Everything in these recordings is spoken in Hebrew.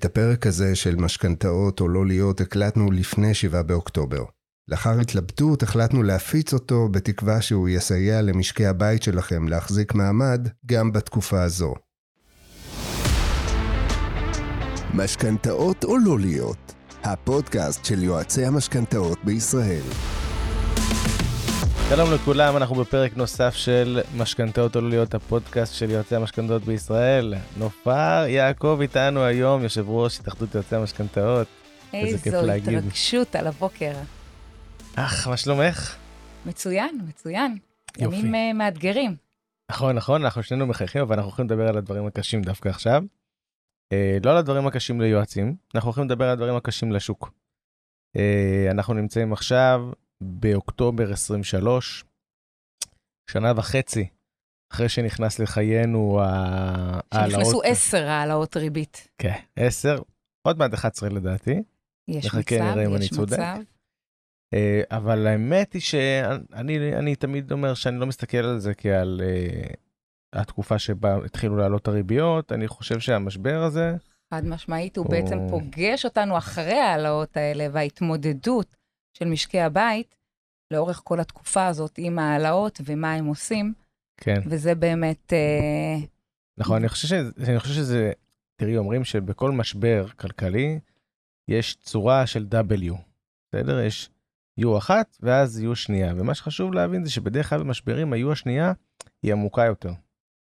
את הפרק הזה של משכנתאות או לא להיות הקלטנו לפני 7 באוקטובר. לאחר התלבטות החלטנו להפיץ אותו בתקווה שהוא יסייע למשקי הבית שלכם להחזיק מעמד גם בתקופה הזו. משכנתאות או לא להיות, הפודקאסט של יועצי המשכנתאות בישראל. שלום לכולם, אנחנו בפרק נוסף של משכנתאות או להיות הפודקאסט של יועצי המשכנתאות בישראל. נופר יעקב איתנו היום, יושב ראש התאחדות יועצי המשכנתאות. איזו התרגשות על הבוקר. אך, מה שלומך? מצוין, מצוין. יופי. ימים uh, מאתגרים. נכון, נכון, אנחנו שנינו מחייכים, אבל אנחנו הולכים לדבר על הדברים הקשים דווקא עכשיו. Uh, לא על הדברים הקשים ליועצים, אנחנו הולכים לדבר על הדברים הקשים לשוק. Uh, אנחנו נמצאים עכשיו באוקטובר 23, שנה וחצי אחרי שנכנס לחיינו ההעלאות. שנכנסו עשר העלאות ריבית. כן, עשר, עוד מעט 11 לדעתי. יש מצב, יש. מצב. אה, אבל האמת היא שאני אני תמיד אומר שאני לא מסתכל על זה כעל uh, התקופה שבה התחילו לעלות הריביות, אני חושב שהמשבר הזה, חד משמעית, הוא או- בעצם פוגש אותנו אחרי ההעלאות האלה וההתמודדות של משקי הבית לאורך כל התקופה הזאת עם ההעלאות ומה הם עושים, כן, וזה באמת, אה, נכון, אני חושב שזה, אני חושב שזה, תראי, אומרים שבכל משבר כלכלי יש צורה של W, בסדר? יש U אחת ואז U שנייה, ומה שחשוב להבין זה שבדרך כלל במשברים ה-U השנייה היא עמוקה יותר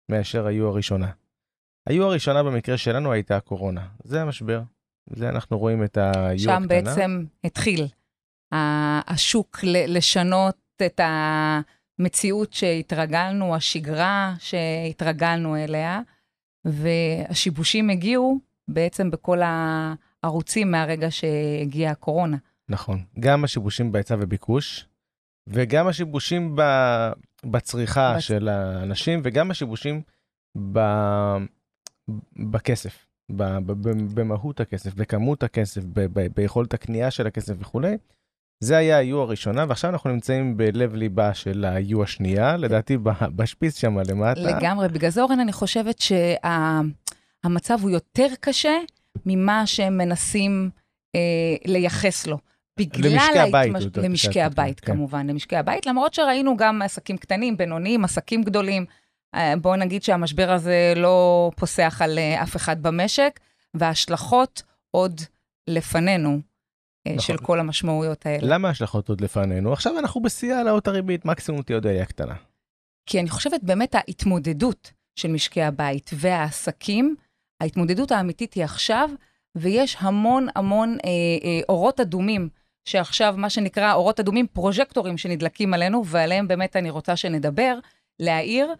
מאשר ה-U הראשונה. ה-U הראשונה במקרה שלנו הייתה הקורונה, זה המשבר. זה אנחנו רואים את ה-U הקטנה. שם בעצם התחיל השוק לשנות את המציאות שהתרגלנו, השגרה שהתרגלנו אליה, והשיבושים הגיעו בעצם בכל הערוצים מהרגע שהגיעה הקורונה. נכון, גם השיבושים בהיצע וביקוש, וגם השיבושים ב- בצריכה בצ- של האנשים, וגם השיבושים ב... בכסף. ב... במהות הכסף, בכמות הכסף, ב... ב... ביכולת הקנייה של הכסף וכולי. זה היה ה-U הראשונה, ועכשיו אנחנו נמצאים בלב ליבה של ה-U השנייה, לדעתי בשפיץ שם למטה. לגמרי. בגלל זה, אורן, אני חושבת שהמצב הוא יותר קשה ממה שהם מנסים אה, לייחס לו. בגלל למשקי הבית ההתמש- למשקי הבית, כן. כמובן, למשקי הבית, למרות שראינו גם עסקים קטנים, בינוניים, עסקים גדולים. אה, בואו נגיד שהמשבר הזה לא פוסח על אה, אף אחד במשק, וההשלכות עוד לפנינו, נכון. של כל המשמעויות האלה. למה ההשלכות עוד לפנינו? עכשיו אנחנו בשיא העלאות הריבית, מקסימום תהיה עוד עלייה קטנה. כי אני חושבת באמת ההתמודדות של משקי הבית והעסקים, ההתמודדות האמיתית היא עכשיו, ויש המון המון אה, אה, אורות אדומים, שעכשיו, מה שנקרא אורות אדומים, פרוז'קטורים שנדלקים עלינו, ועליהם באמת אני רוצה שנדבר, להעיר,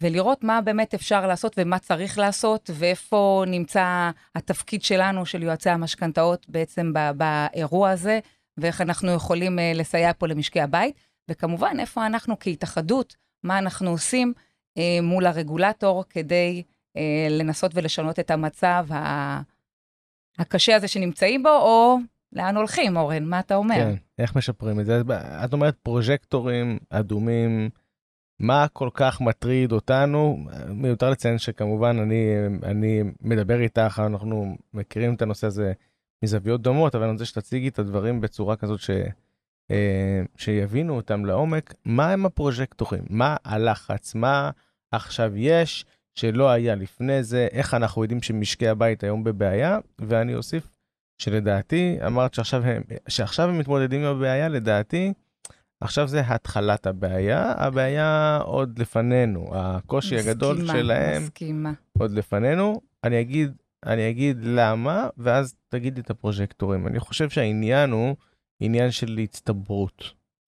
ולראות מה באמת אפשר לעשות ומה צריך לעשות, ואיפה נמצא התפקיד שלנו, של יועצי המשכנתאות, בעצם ב- באירוע הזה, ואיך אנחנו יכולים אה, לסייע פה למשקי הבית, וכמובן, איפה אנחנו כהתאחדות, מה אנחנו עושים אה, מול הרגולטור כדי אה, לנסות ולשנות את המצב ה- הקשה הזה שנמצאים בו, או לאן הולכים, אורן? מה אתה אומר? כן, איך משפרים את זה? את אומרת פרוז'קטורים אדומים, מה כל כך מטריד אותנו? מיותר לציין שכמובן אני, אני מדבר איתך, אנחנו מכירים את הנושא הזה מזוויות דומות, אבל אני רוצה שתציגי את הדברים בצורה כזאת ש, אה, שיבינו אותם לעומק. מה הם הפרוז'קטורים? מה הלחץ? מה עכשיו יש שלא היה לפני זה? איך אנחנו יודעים שמשקי הבית היום בבעיה? ואני אוסיף שלדעתי, אמרת שעכשיו הם, שעכשיו הם מתמודדים עם הבעיה, לדעתי, עכשיו זה התחלת הבעיה, הבעיה עוד לפנינו, הקושי הגדול מסכימה, שלהם מסכימה. עוד לפנינו. אני אגיד, אני אגיד למה, ואז תגידי את הפרוז'קטורים. אני חושב שהעניין הוא עניין של הצטברות.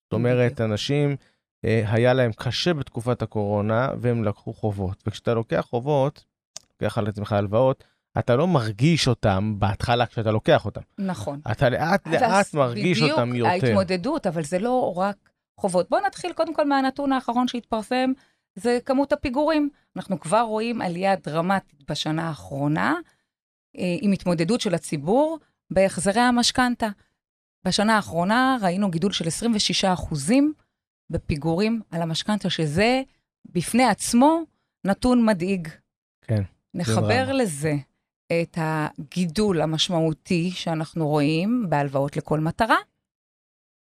זאת אומרת. אנשים, אה, היה להם קשה בתקופת הקורונה, והם לקחו חובות. וכשאתה לוקח חובות, לוקח על עצמך הלוואות, אתה לא מרגיש אותם בהתחלה כשאתה לוקח אותם. נכון. אתה לאט לאט מרגיש אותם בדיוק יותר. ההתמודדות, אבל זה לא רק חובות. בואו נתחיל קודם כל מהנתון האחרון שהתפרסם, זה כמות הפיגורים. אנחנו כבר רואים עלייה דרמטית בשנה האחרונה, אה, עם התמודדות של הציבור בהחזרי המשכנתה. בשנה האחרונה ראינו גידול של 26 אחוזים בפיגורים על המשכנתה, שזה בפני עצמו נתון מדאיג. כן, נחבר. לזה את הגידול המשמעותי שאנחנו רואים בהלוואות לכל מטרה,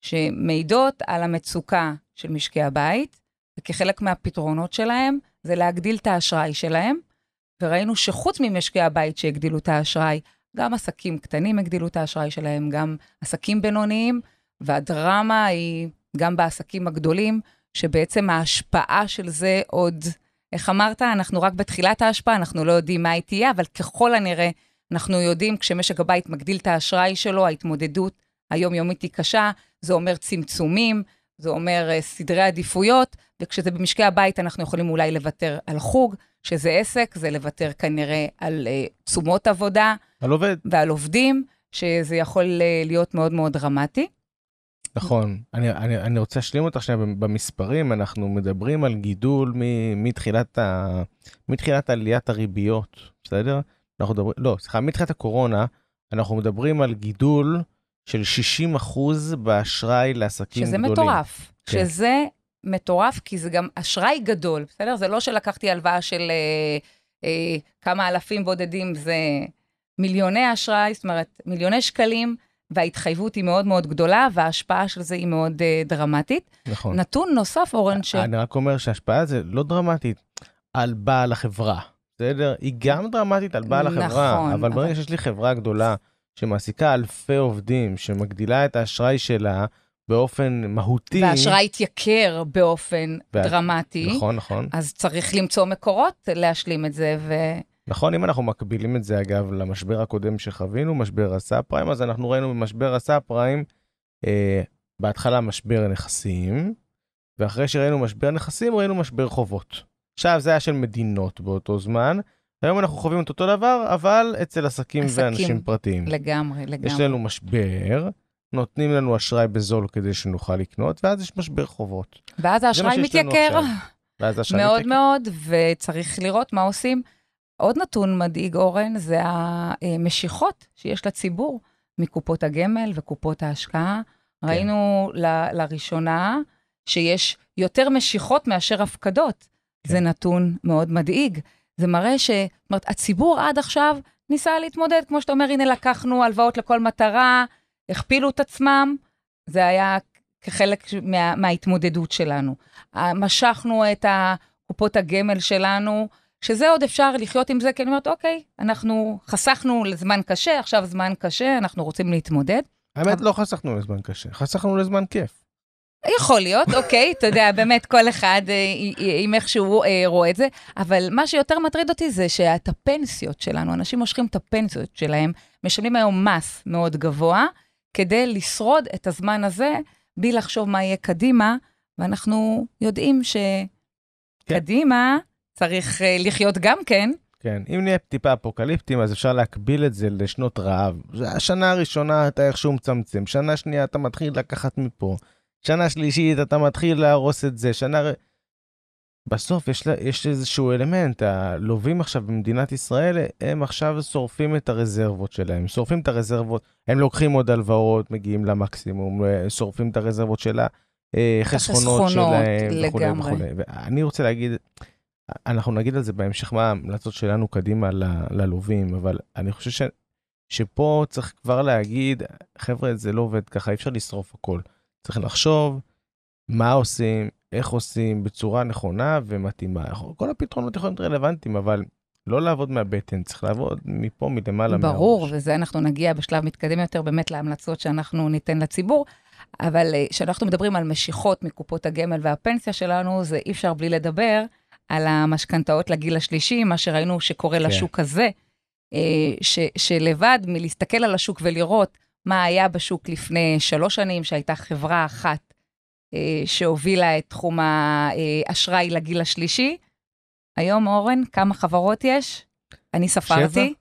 שמעידות על המצוקה של משקי הבית, וכחלק מהפתרונות שלהם זה להגדיל את האשראי שלהם, וראינו שחוץ ממשקי הבית שהגדילו את האשראי, גם עסקים קטנים הגדילו את האשראי שלהם, גם עסקים בינוניים, והדרמה היא גם בעסקים הגדולים, שבעצם ההשפעה של זה עוד, איך אמרת? אנחנו רק בתחילת ההשפעה, אנחנו לא יודעים מה היא תהיה, אבל ככל הנראה, אנחנו יודעים כשמשק הבית מגדיל את האשראי שלו, ההתמודדות היומיומית היא קשה, זה אומר צמצומים, זה אומר uh, סדרי עדיפויות, וכשזה במשקי הבית אנחנו יכולים אולי לוותר על חוג, שזה עסק, זה לוותר כנראה על uh, תשומות עבודה. על עובד. ועל עובדים, שזה יכול uh, להיות מאוד מאוד דרמטי. נכון. אני, אני, אני רוצה להשלים אותך שנייה במספרים, אנחנו מדברים על גידול מ, מתחילת, ה, מתחילת עליית הריביות, בסדר? אנחנו מדברים, לא, סליחה, מתחילת הקורונה, אנחנו מדברים על גידול של 60 אחוז באשראי לעסקים שזה גדולים. שזה מטורף. כן. שזה מטורף, כי זה גם אשראי גדול, בסדר? זה לא שלקחתי הלוואה של אה, אה, כמה אלפים בודדים, זה מיליוני אשראי, זאת אומרת, מיליוני שקלים. וההתחייבות היא מאוד מאוד גדולה, וההשפעה של זה היא מאוד uh, דרמטית. נכון. נתון נוסף, אורן, ש... אני רק אומר שההשפעה זה לא דרמטית על בעל החברה, בסדר? היא גם דרמטית על בעל נכון, החברה, אבל אבל... ברגע שיש לי חברה גדולה שמעסיקה אלפי עובדים, שמגדילה את האשראי שלה באופן מהותי... והאשראי התייקר באופן וה... דרמטי. נכון, נכון. אז צריך למצוא מקורות להשלים את זה, ו... נכון, אם אנחנו מקבילים את זה, אגב, למשבר הקודם שחווינו, משבר הסאב פריים, אז אנחנו ראינו במשבר הסאב פריים, אה, בהתחלה משבר נכסים, ואחרי שראינו משבר נכסים, ראינו משבר חובות. עכשיו, זה היה של מדינות באותו זמן, היום אנחנו חווים את אותו דבר, אבל אצל עסקים, עסקים ואנשים פרטיים. לגמרי, לגמרי. יש לנו משבר, נותנים לנו אשראי בזול כדי שנוכל לקנות, ואז יש משבר חובות. ואז האשראי מתייקר. ואז האשראי מאוד מתייקר. מאוד, וצריך לראות מה עושים. עוד נתון מדאיג, אורן, זה המשיכות שיש לציבור מקופות הגמל וקופות ההשקעה. כן. ראינו ל- לראשונה שיש יותר משיכות מאשר הפקדות. כן. זה נתון מאוד מדאיג. זה מראה ש... זאת אומרת, הציבור עד עכשיו ניסה להתמודד, כמו שאתה אומר, הנה לקחנו הלוואות לכל מטרה, הכפילו את עצמם, זה היה כחלק מה, מההתמודדות שלנו. משכנו את קופות הגמל שלנו, שזה עוד אפשר לחיות עם זה, כי אני אומרת, אוקיי, אנחנו חסכנו לזמן קשה, עכשיו זמן קשה, אנחנו רוצים להתמודד. האמת, אבל... לא חסכנו לזמן קשה, חסכנו לזמן כיף. יכול להיות, אוקיי, אתה יודע, באמת כל אחד עם איך שהוא רואה את זה, אבל מה שיותר מטריד אותי זה שאת הפנסיות שלנו, אנשים מושכים את הפנסיות שלהם, משלמים היום מס מאוד גבוה, כדי לשרוד את הזמן הזה, בלי לחשוב מה יהיה קדימה, ואנחנו יודעים שקדימה, כן. צריך uh, לחיות גם כן. כן, אם נהיה טיפה אפוקליפטיים, אז אפשר להקביל את זה לשנות רעב. השנה הראשונה אתה איכשהו מצמצם, שנה שנייה אתה מתחיל לקחת מפה, שנה שלישית אתה מתחיל להרוס את זה, שנה... בסוף יש, יש איזשהו אלמנט, הלווים עכשיו במדינת ישראל, הם עכשיו שורפים את הרזרבות שלהם, שורפים את הרזרבות, הם לוקחים עוד הלוואות, מגיעים למקסימום, שורפים את הרזרבות של החסכונות שלהם, וכולי וכולי. ואני רוצה להגיד, אנחנו נגיד על זה בהמשך מה ההמלצות שלנו קדימה ללווים, אבל אני חושב ש, שפה צריך כבר להגיד, חבר'ה, זה לא עובד ככה, אי אפשר לשרוף הכל. צריך לחשוב מה עושים, איך עושים, בצורה נכונה ומתאימה. כל הפתרונות יכולים להיות רלוונטיים, אבל לא לעבוד מהבטן, צריך לעבוד מפה, מלמעלה. ברור, מהראש. וזה אנחנו נגיע בשלב מתקדם יותר באמת להמלצות שאנחנו ניתן לציבור. אבל כשאנחנו מדברים על משיכות מקופות הגמל והפנסיה שלנו, זה אי אפשר בלי לדבר על המשכנתאות לגיל השלישי, מה שראינו שקורה כן. לשוק הזה, ש, שלבד מלהסתכל על השוק ולראות מה היה בשוק לפני שלוש שנים, שהייתה חברה אחת שהובילה את תחום האשראי לגיל השלישי, היום, אורן, כמה חברות יש? אני ספרתי.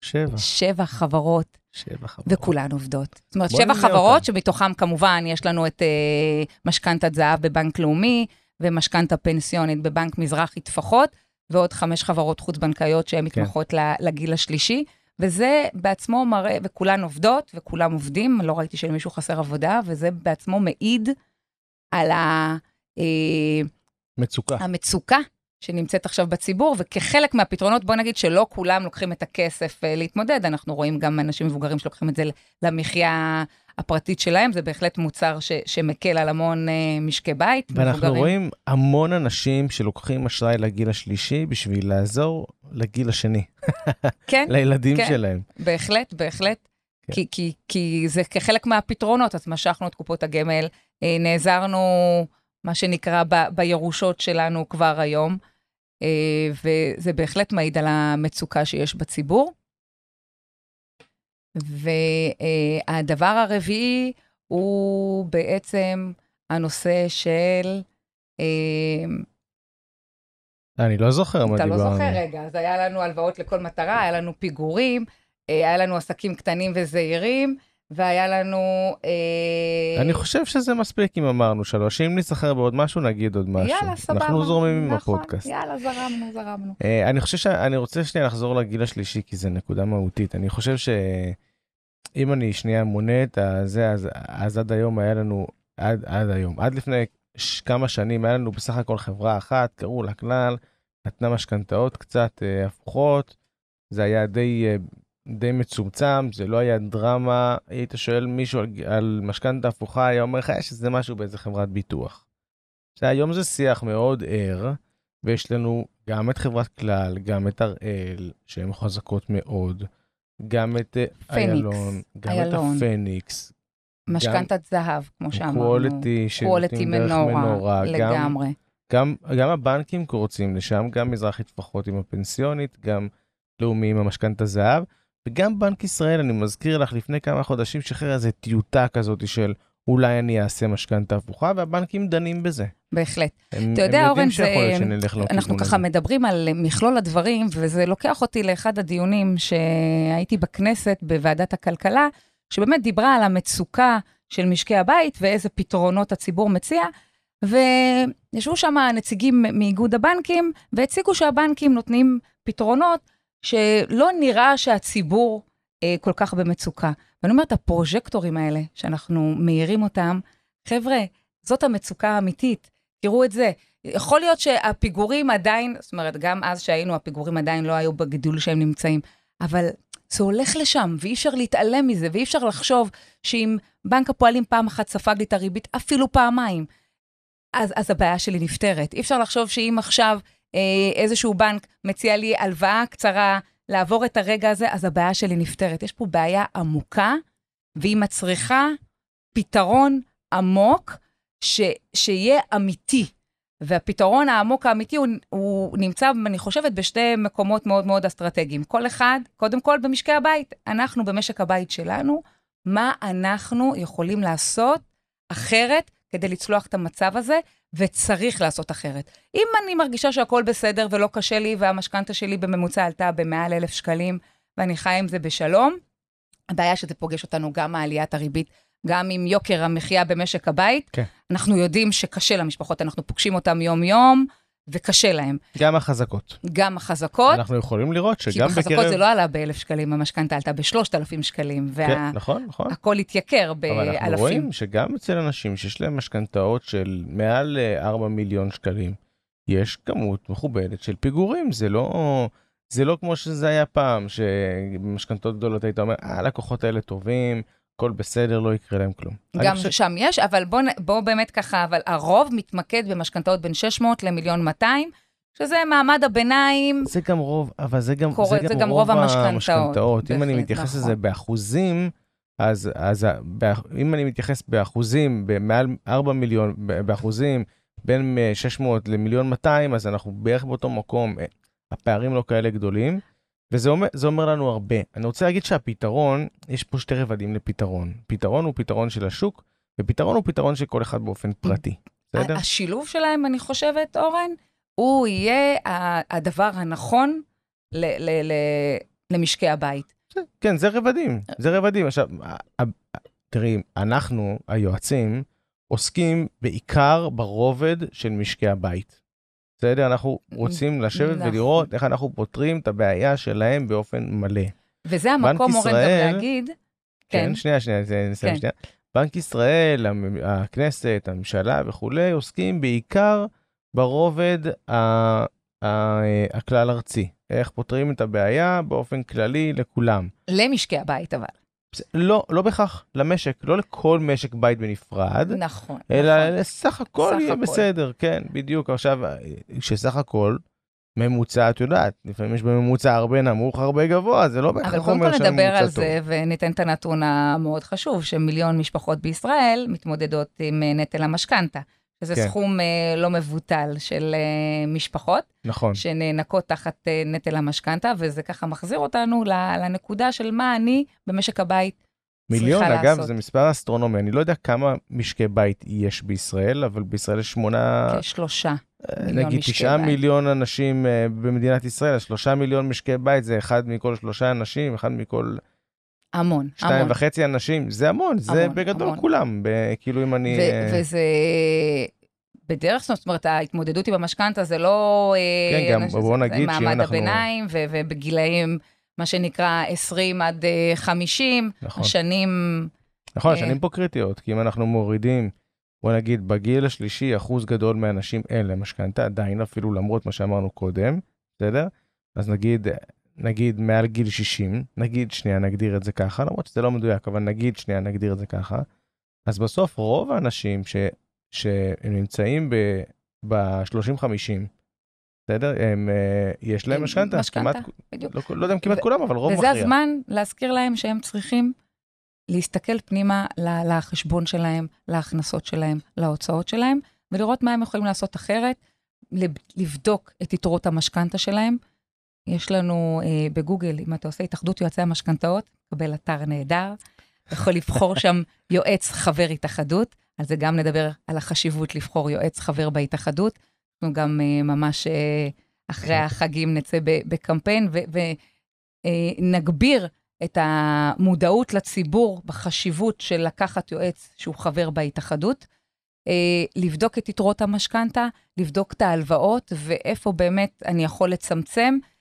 שבע? שבע. שבע חברות. שבע חברות. וכולן עובדות. זאת אומרת, שבע חברות, אותם. שמתוכן כמובן יש לנו את uh, משכנתת זהב בבנק לאומי, ומשכנתה פנסיונית בבנק מזרחי טפחות, ועוד חמש חברות חוץ-בנקאיות שהן כן. מתמחות לגיל השלישי. וזה בעצמו מראה, וכולן עובדות, וכולם עובדים, לא ראיתי שלמישהו חסר עבודה, וזה בעצמו מעיד על ה... מצוקה. המצוקה שנמצאת עכשיו בציבור, וכחלק מהפתרונות, בוא נגיד שלא כולם לוקחים את הכסף אה, להתמודד, אנחנו רואים גם אנשים מבוגרים שלוקחים את זה למחיה הפרטית שלהם, זה בהחלט מוצר ש, שמקל על המון uh, משקי בית. ואנחנו מבוגרים. רואים המון אנשים שלוקחים אשראי לגיל השלישי בשביל לעזור לגיל השני. כן. לילדים כן. שלהם. בהחלט, בהחלט. כן. כי, כי, כי זה כחלק מהפתרונות, אז משכנו את קופות הגמל, אה, נעזרנו, מה שנקרא, ב, בירושות שלנו כבר היום, אה, וזה בהחלט מעיד על המצוקה שיש בציבור. והדבר הרביעי הוא בעצם הנושא של... אה, אני לא זוכר מה אתה דיברנו. לא זוכר, רגע, אז היה לנו הלוואות לכל מטרה, היה לנו פיגורים, אה, היה לנו עסקים קטנים וזעירים, והיה לנו... אה, אני חושב שזה מספיק אם אמרנו שלוש. אם ניזכר בעוד משהו, נגיד עוד משהו. יאללה, סבבה. אנחנו זורמים עם נכון, הפודקאסט. יאללה, זרמנו, זרמנו. אה, אני חושב שאני רוצה שנייה לחזור לגיל השלישי, כי זו נקודה מהותית. אני חושב שאם אני שנייה מונה את הזה, אז, אז עד היום היה לנו, עד, עד היום, עד לפני ש- כמה שנים היה לנו בסך הכל חברה אחת, קראו לה כלל, נתנה משכנתאות קצת אה, הפוכות, זה היה די, אה, די מצומצם, זה לא היה דרמה. היית שואל מישהו על, על משכנתה הפוכה, היה אומר לך, יש איזה משהו באיזה חברת ביטוח. זה, היום זה שיח מאוד ער, ויש לנו גם את חברת כלל, גם את הראל, שהן חזקות מאוד, גם את אה, פניקס, איילון, גם איילון. את הפניקס, משכנתת זהב, כמו שאמרנו. קוולטי, שנותנים דרך מנורה, מנורה, גם, לגמרי. גם, גם הבנקים קורצים לשם, גם מזרחית לפחות עם הפנסיונית, גם לאומי עם המשכנתה זהב, וגם בנק ישראל, אני מזכיר לך, לפני כמה חודשים שחרר איזה טיוטה כזאת של אולי אני אעשה משכנתה הפוכה, והבנקים דנים בזה. בהחלט. הם, אתה יודע, הם אורן, זה- אנחנו הזה. ככה מדברים על מכלול הדברים, וזה לוקח אותי לאחד הדיונים שהייתי בכנסת בוועדת הכלכלה, שבאמת דיברה על המצוקה של משקי הבית ואיזה פתרונות הציבור מציע, וישבו שם נציגים מאיגוד הבנקים, והציגו שהבנקים נותנים פתרונות שלא נראה שהציבור אה, כל כך במצוקה. ואני אומרת, הפרוז'קטורים האלה, שאנחנו מאירים אותם, חבר'ה, זאת המצוקה האמיתית. תראו את זה. יכול להיות שהפיגורים עדיין, זאת אומרת, גם אז שהיינו, הפיגורים עדיין לא היו בגידול שהם נמצאים, אבל זה הולך לשם, ואי אפשר להתעלם מזה, ואי אפשר לחשוב שאם בנק הפועלים פעם אחת ספג לי את הריבית, אפילו פעמיים, אז, אז הבעיה שלי נפתרת. אי אפשר לחשוב שאם עכשיו איזשהו בנק מציע לי הלוואה קצרה לעבור את הרגע הזה, אז הבעיה שלי נפתרת. יש פה בעיה עמוקה, והיא מצריכה פתרון עמוק, ש, שיהיה אמיתי. והפתרון העמוק האמיתי הוא, הוא נמצא, אני חושבת, בשתי מקומות מאוד מאוד אסטרטגיים. כל אחד, קודם כל במשקי הבית. אנחנו במשק הבית שלנו, מה אנחנו יכולים לעשות אחרת כדי לצלוח את המצב הזה, וצריך לעשות אחרת. אם אני מרגישה שהכל בסדר ולא קשה לי, והמשכנתה שלי בממוצע עלתה במעל אלף שקלים, ואני חיה עם זה בשלום, הבעיה שזה פוגש אותנו גם מעליית הריבית, גם עם יוקר המחיה במשק הבית. כן. אנחנו יודעים שקשה למשפחות, אנחנו פוגשים אותם יום-יום, וקשה להם. גם החזקות. גם החזקות, אנחנו יכולים לראות כי שגם בחזקות בקרב... זה לא עלה באלף שקלים, המשכנתה עלתה בשלושת אלפים שקלים, כן, והכל נכון, נכון. התייקר אבל אנחנו באלפים. רואים שגם אצל אנשים שיש להם משכנתאות של מעל אה, 4 מיליון שקלים, יש כמות מכובדת של פיגורים. זה לא, זה לא כמו שזה היה פעם, שבמשכנתאות גדולות היית אומר, אה, הלקוחות האלה טובים, הכל בסדר, לא יקרה להם כלום. גם חושב- שם יש, אבל בואו בוא באמת ככה, אבל הרוב מתמקד במשכנתאות בין 600 למיליון 200, שזה מעמד הביניים. זה גם רוב, אבל זה גם, קורה- זה זה גם, גם רוב רוב המשכנתאות. אם אני מתייחס נכון. לזה באחוזים, אז, אז באח- אם אני מתייחס באחוזים, במעל 4 מיליון, באחוזים, בין אה, 600 למיליון 200, אז אנחנו בערך באותו מקום, אה, הפערים לא כאלה גדולים, וזה אומר, אומר לנו הרבה. אני רוצה להגיד שהפתרון, יש פה שתי רבדים לפתרון. פתרון הוא פתרון של השוק, ופתרון הוא פתרון של כל אחד באופן פרטי. בסדר? השילוב שלהם, אני חושבת, אורן, הוא יהיה הדבר הנכון ל- ל- ל- למשקי הבית. כן, זה רבדים, זה רבדים. עכשיו, תראי, אנחנו, היועצים, עוסקים בעיקר ברובד של משקי הבית. בסדר? אנחנו רוצים לשבת נכון. ולראות איך אנחנו פותרים את הבעיה שלהם באופן מלא. וזה המקום, אורן, גם להגיד, כן, כן. שנייה, שנייה, זה- נסיים כן. שנייה. בנק ישראל, הכנסת, הממשלה וכולי, עוסקים בעיקר ברובד הכלל ארצי. איך פותרים את הבעיה באופן כללי לכולם. למשקי הבית אבל. לא, לא בהכרח למשק, לא לכל משק בית בנפרד, נכון. אלא נכון. סך הכל סך יהיה הכל. בסדר, כן, בדיוק. עכשיו, שסך הכל, ממוצע, את יודעת, לפעמים יש בממוצע הרבה נמוך, הרבה גבוה, זה לא אבל בהכרח קודם אומר כל נדבר שהממוצע על טוב. זה וניתן את הנתון המאוד חשוב, שמיליון משפחות בישראל מתמודדות עם אה, נטל המשכנתה, שזה כן. סכום אה, לא מבוטל של אה, משפחות נכון, שנאנקות תחת אה, נטל המשכנתה, וזה ככה מחזיר אותנו לנקודה של מה אני במשק הבית מיליון, אגב, לעשות. זה מספר אסטרונומי, אני לא יודע כמה משקי בית יש בישראל, אבל בישראל יש שמונה, כשלושה. אה, נגיד תשעה בית. מיליון אנשים אה, במדינת ישראל, אז שלושה מיליון משקי בית זה אחד מכל שלושה אנשים, אחד מכל המון, שתיים המון. וחצי אנשים, זה המון, זה המון, בגדול המון. כולם, ב- כאילו אם אני... ו- אה, וזה בדרך כלל, זאת אומרת, ההתמודדות עם המשכנתה זה לא... אה, כן, גם בואו זה נגיד שאם מעמד אנחנו- הביניים, ו- ובגילאים, מה שנקרא 20 עד אה, 50, נכון. השנים... נכון, אה, השנים פה קריטיות, כי אם אנחנו מורידים, בוא נגיד, בגיל השלישי, אחוז גדול מהאנשים אין להם משכנתה, עדיין, אפילו למרות מה שאמרנו קודם, בסדר? אז נגיד, נגיד מעל גיל 60, נגיד, שנייה, נגדיר את זה ככה, למרות שזה לא מדויק, אבל נגיד, שנייה, נגדיר את זה ככה, אז בסוף רוב האנשים ש, שהם נמצאים ב-30-50, בסדר? הם, אה, יש להם משכנתה, משכנתה, בדיוק. לא, לא יודע אם כמעט ו- כולם, אבל רוב וזה מכריע. הזמן להזכיר להם שהם צריכים להסתכל פנימה לחשבון שלהם, להכנסות שלהם, להוצאות שלהם, ולראות מה הם יכולים לעשות אחרת, לב- לבדוק את יתרות המשכנתה שלהם. יש לנו אה, בגוגל, אם אתה עושה התאחדות יועצי המשכנתאות, תקבל אתר נהדר, יכול לבחור שם יועץ חבר התאחדות, על זה גם נדבר על החשיבות לבחור יועץ חבר בהתאחדות. אנחנו גם אה, ממש אה, אחרי החגים נצא בקמפיין ונגביר את המודעות לציבור בחשיבות של לקחת יועץ שהוא חבר בהתאחדות, אה, לבדוק את יתרות המשכנתה, לבדוק את ההלוואות ואיפה באמת אני יכול לצמצם. אה,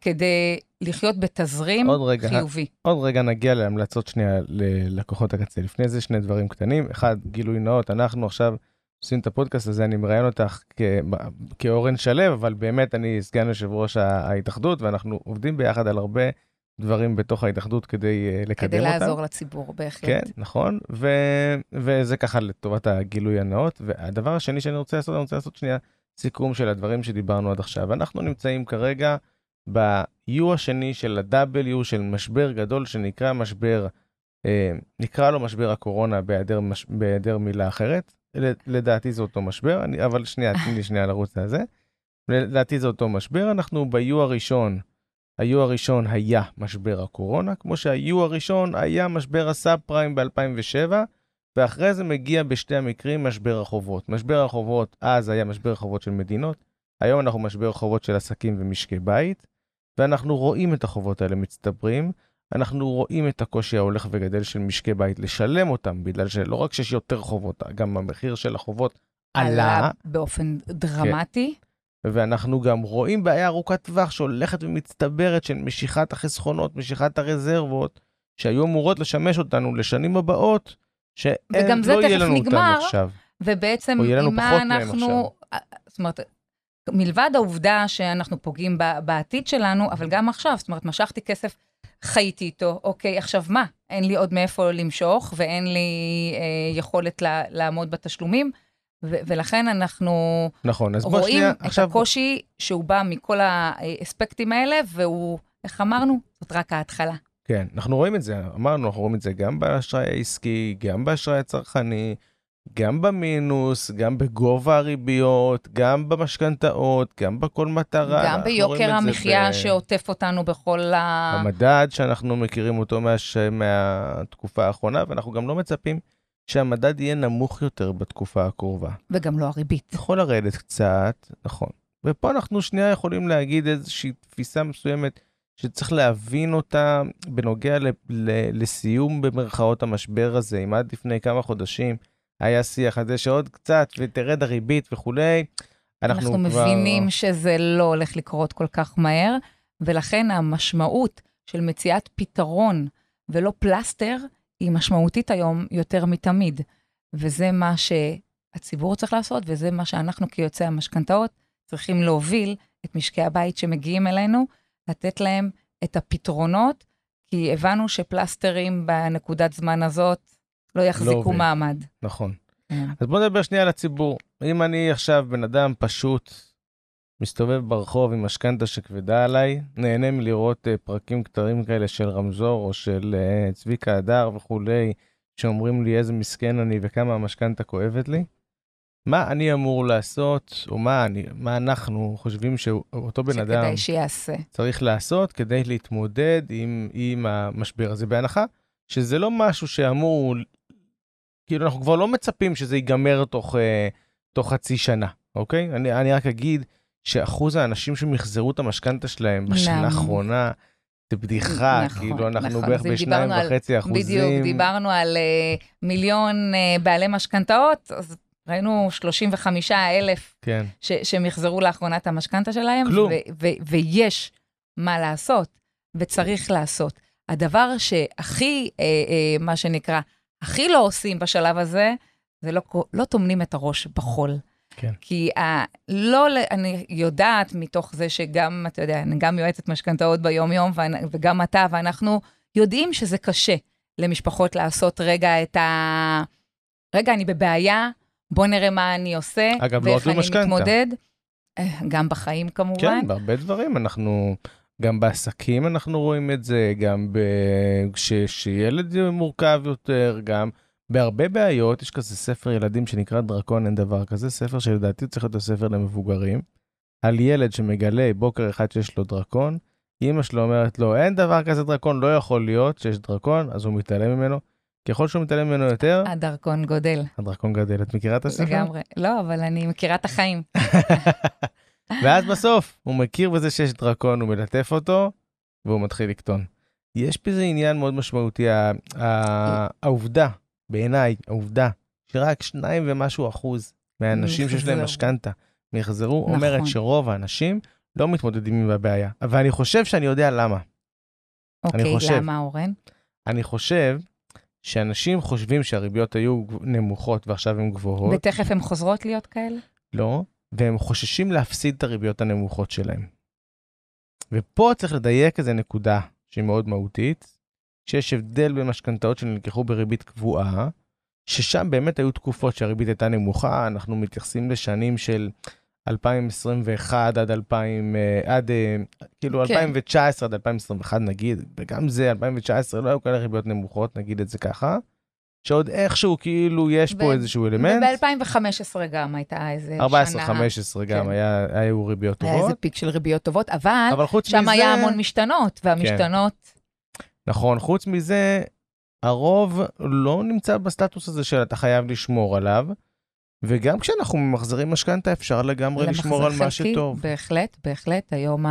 כדי לחיות בתזרים עוד רגע, חיובי. עוד רגע נגיע להמלצות שנייה ללקוחות הקצה. לפני זה שני דברים קטנים. אחד, גילוי נאות, אנחנו עכשיו עושים את הפודקאסט הזה, אני מראיין אותך כאורן שלו, אבל באמת אני סגן יושב ראש ההתאחדות, ואנחנו עובדים ביחד על הרבה דברים בתוך ההתאחדות כדי אה, לקדם כדי אותם. לעזור לציבור, בהחלט. כן, נכון, ו... וזה ככה לטובת הגילוי הנאות. והדבר השני שאני רוצה לעשות, אני רוצה לעשות שנייה סיכום של הדברים שדיברנו עד עכשיו. אנחנו נמצאים כרגע ב-U השני של ה-W של משבר גדול שנקרא משבר, אה, נקרא לו משבר הקורונה בהיעדר, מש... בהיעדר מילה אחרת. לדעתי זה אותו משבר, אני... אבל שנייה, תני לי שנייה לרוץ לזה. לדעתי זה אותו משבר, אנחנו ב-U הראשון. ה-U הראשון היה משבר הקורונה, כמו שה-U הראשון היה משבר הסאב פריים ב-2007, ואחרי זה מגיע בשתי המקרים משבר החובות. משבר החובות, אז היה משבר החובות של מדינות, היום אנחנו משבר חובות של עסקים ומשקי בית, ואנחנו רואים את החובות האלה מצטברים, אנחנו רואים את הקושי ההולך וגדל של משקי בית לשלם אותם, בגלל שלא רק שיש יותר חובות, גם המחיר של החובות עלה, באופן דרמטי. ואנחנו גם רואים בעיה ארוכת טווח שהולכת ומצטברת של משיכת החסכונות, משיכת הרזרבות, שהיו אמורות לשמש אותנו לשנים הבאות, שאין, וגם זה לא יהיה לנו אותם. עכשיו. ובעצם, או יהיה לנו פחות מהם אנחנו... זאת אומרת, מלבד העובדה שאנחנו פוגעים בעתיד שלנו, אבל גם עכשיו, זאת אומרת, משכתי כסף, חייתי איתו, אוקיי, עכשיו מה? אין לי עוד מאיפה למשוך, ואין לי אה, יכולת לה, לעמוד בתשלומים, ו- ולכן אנחנו נכון, אז רואים שנייה, את עכשיו... הקושי שהוא בא מכל האספקטים האלה, והוא, איך אמרנו? זאת רק ההתחלה. כן, אנחנו רואים את זה, אמרנו, אנחנו רואים את זה גם באשראי העסקי, גם באשראי הצרכני, גם במינוס, גם בגובה הריביות, גם במשכנתאות, גם בכל מטרה. גם ביוקר המחיה ב- שעוטף אותנו בכל ה... המדד שאנחנו מכירים אותו מהש... מהתקופה האחרונה, ואנחנו גם לא מצפים שהמדד יהיה נמוך יותר בתקופה הקרובה. וגם לא הריבית. יכול לרדת קצת, נכון. ופה אנחנו שנייה יכולים להגיד איזושהי תפיסה מסוימת שצריך להבין אותה בנוגע ל... ל... לסיום במרכאות המשבר הזה. אם עד לפני כמה חודשים היה שיח על זה שעוד קצת ותרד הריבית וכולי, אנחנו, אנחנו כבר... מבינים שזה לא הולך לקרות כל כך מהר, ולכן המשמעות של מציאת פתרון ולא פלסטר היא משמעותית היום יותר מתמיד. וזה מה שהציבור צריך לעשות, וזה מה שאנחנו כיוצאי המשכנתאות צריכים להוביל את משקי הבית שמגיעים אלינו, לתת להם את הפתרונות, כי הבנו שפלסטרים בנקודת זמן הזאת לא יחזיקו עובד. מעמד. נכון. כן. אז בוא נדבר שנייה על הציבור. אם אני עכשיו בן אדם פשוט, מסתובב ברחוב עם משכנתה שכבדה עליי, נהנה מלראות אה, פרקים קטרים כאלה של רמזור או של אה, צביקה הדר וכולי, שאומרים לי איזה מסכן אני וכמה המשכנתה כואבת לי, מה אני אמור לעשות, או מה, אני, מה אנחנו חושבים שאותו בן אדם שכדאי שיעשה. צריך לעשות כדי להתמודד עם, עם המשבר הזה, בהנחה שזה לא משהו שאמור, כאילו אנחנו כבר לא מצפים שזה ייגמר תוך, אה, תוך חצי שנה, אוקיי? אני, אני רק אגיד שאחוז האנשים שמחזרו את המשכנתה שלהם בשנה נכון. האחרונה, זה בדיחה, נכון, כאילו אנחנו נכון. בערך בשניים וחצי אחוזים. בדיוק, דיברנו על אה, מיליון אה, בעלי משכנתאות, אז ראינו 35 אלף כן, ש- שמחזרו לאחרונה את המשכנתה שלהם, כלום. ו- ו- ויש מה לעשות, וצריך לעשות. הדבר שהכי, אה, אה, מה שנקרא, הכי לא עושים בשלב הזה, זה לא, לא טומנים את הראש בחול. כן. כי ה, לא, אני יודעת מתוך זה שגם, אתה יודע, אני גם יועצת משכנתאות ביום-יום, וגם אתה, ואנחנו יודעים שזה קשה למשפחות לעשות רגע את ה... רגע, אני בבעיה, בוא נראה מה אני עושה, אגב, לא ואיך אני במשכנתה. מתמודד. אה, גם בחיים כמובן. כן, בהרבה דברים אנחנו, גם בעסקים אנחנו רואים את זה, גם ב... ש... שילד מורכב יותר, גם בהרבה בעיות, יש כזה ספר ילדים שנקרא דרקון, אין דבר כזה, ספר שלדעתי צריך להיות הספר למבוגרים, על ילד שמגלה בוקר אחד שיש לו דרקון, אמא שלו אומרת לו, אין דבר כזה דרקון, לא יכול להיות שיש דרקון, אז הוא מתעלם ממנו. ככל שהוא מתעלם ממנו יותר, הדרכון גודל, הדרקון גדל. את מכירה את הספר? לגמרי. לא, אבל אני מכירה את החיים. ואז בסוף הוא מכיר בזה שיש דרקון, הוא מלטף אותו, והוא מתחיל לקטון. יש בזה עניין מאוד משמעותי, ה- ה- העובדה, בעיניי, העובדה, שרק שניים ומשהו אחוז מהאנשים שיש להם. משכנתה מחזרו, נכון. אומרת שרוב האנשים לא מתמודדים עם הבעיה. אבל אני חושב שאני יודע למה. אוקיי, חושב. למה, אורן? אני חושב שאנשים חושבים שהריביות היו נמוכות ועכשיו הן גבוהות. ותכף הן חוזרות להיות כאלה? לא, והם חוששים להפסיד את הריביות הנמוכות שלהם. ופה צריך לדייק איזה נקודה שהיא מאוד מהותית, שיש הבדל בין משכנתאות שנלקחו בריבית קבועה, ששם באמת היו תקופות שהריבית הייתה נמוכה, אנחנו מתייחסים לשנים של 2021 עד 2000, אה, עד אה, כאילו כן. 2019 עד 2021 נגיד, וגם זה 2019 לא היו כאלה ריביות נמוכות, נגיד את זה ככה, שעוד איכשהו כאילו יש פה ו- איזשהו אלמנט. וב-2015 גם הייתה איזה שנה. 14-15 גם כן. היה, היו ריביות היה איזה טובות, פיק של ריביות טובות, אבל אבל שם מזה, היה המון משתנות, והמשתנות, נכון, חוץ מזה, הרוב לא נמצא בסטטוס הזה של אתה חייב לשמור עליו, וגם כשאנחנו ממחזרים משכנתה אפשר לגמרי לשמור על מה חלקי, שטוב. בהחלט, בהחלט. היום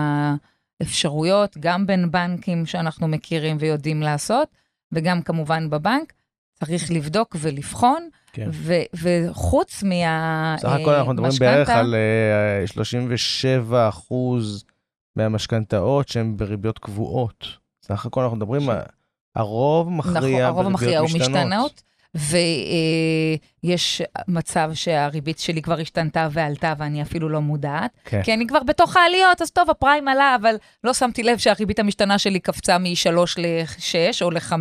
האפשרויות, גם בין בנקים שאנחנו מכירים ויודעים לעשות, וגם כמובן בבנק, צריך לבדוק ולבחון, כן. ו- וחוץ מה... סך הכל אנחנו מדברים בערך על אה, 37 אחוז מהמשכנתאות שהן בריביות קבועות. סך הכל אנחנו מדברים, ש- הרוב נכון, מכריע הרוב המכריע הוא בריביות משתנות. ויש מצב שהריבית שלי כבר השתנתה ועלתה ואני אפילו לא מודעת, כן. כי אני כבר בתוך העליות, אז טוב, הפריים עלה, אבל לא שמתי לב שהריבית המשתנה שלי קפצה מ-3 ל-6 או ל-5,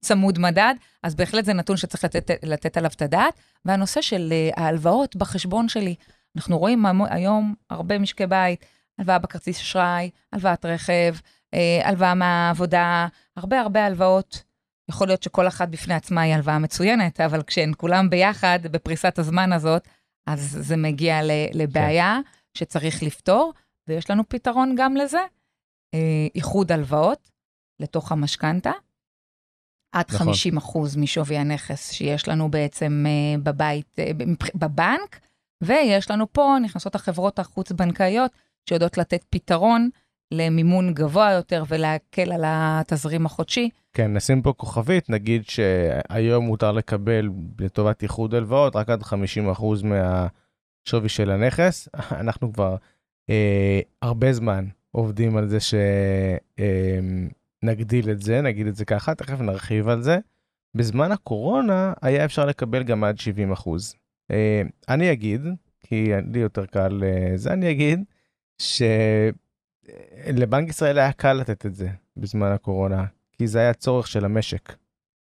צמוד מדד, אז בהחלט זה נתון שצריך לתת, לתת עליו את הדעת. והנושא של אה, ההלוואות בחשבון שלי, אנחנו רואים היום הרבה משקי בית, הלוואה בכרטיס אשראי, הלוואת רכב, אה, הלוואה מהעבודה, הרבה הרבה הלוואות. יכול להיות שכל אחת בפני עצמה היא הלוואה מצוינת, אבל כשהן כולם ביחד, בפריסת הזמן הזאת, אז זה מגיע לבעיה שצריך לפתור, ויש לנו פתרון גם לזה, אה, איחוד הלוואות לתוך המשכנתה, עד נכון. 50 אחוז משווי הנכס שיש לנו בעצם אה, בבית, אה, בבנק, ויש לנו פה, נכנסות החברות החוץ-בנקאיות, שיודעות לתת פתרון למימון גבוה יותר ולהקל על התזרים החודשי. כן, נשים פה כוכבית, נגיד שהיום מותר לקבל לטובת איחוד הלוואות רק עד 50% מהשווי של הנכס. אנחנו כבר אה, הרבה זמן עובדים על זה שנגדיל את זה, נגיד את זה ככה, תכף נרחיב על זה. בזמן הקורונה היה אפשר לקבל גם עד 70%. אה, אני אגיד כי לי יותר קל אה, זה, אני אגיד שלבנק ישראל היה קל לתת את זה בזמן הקורונה, כי זה היה צורך של המשק.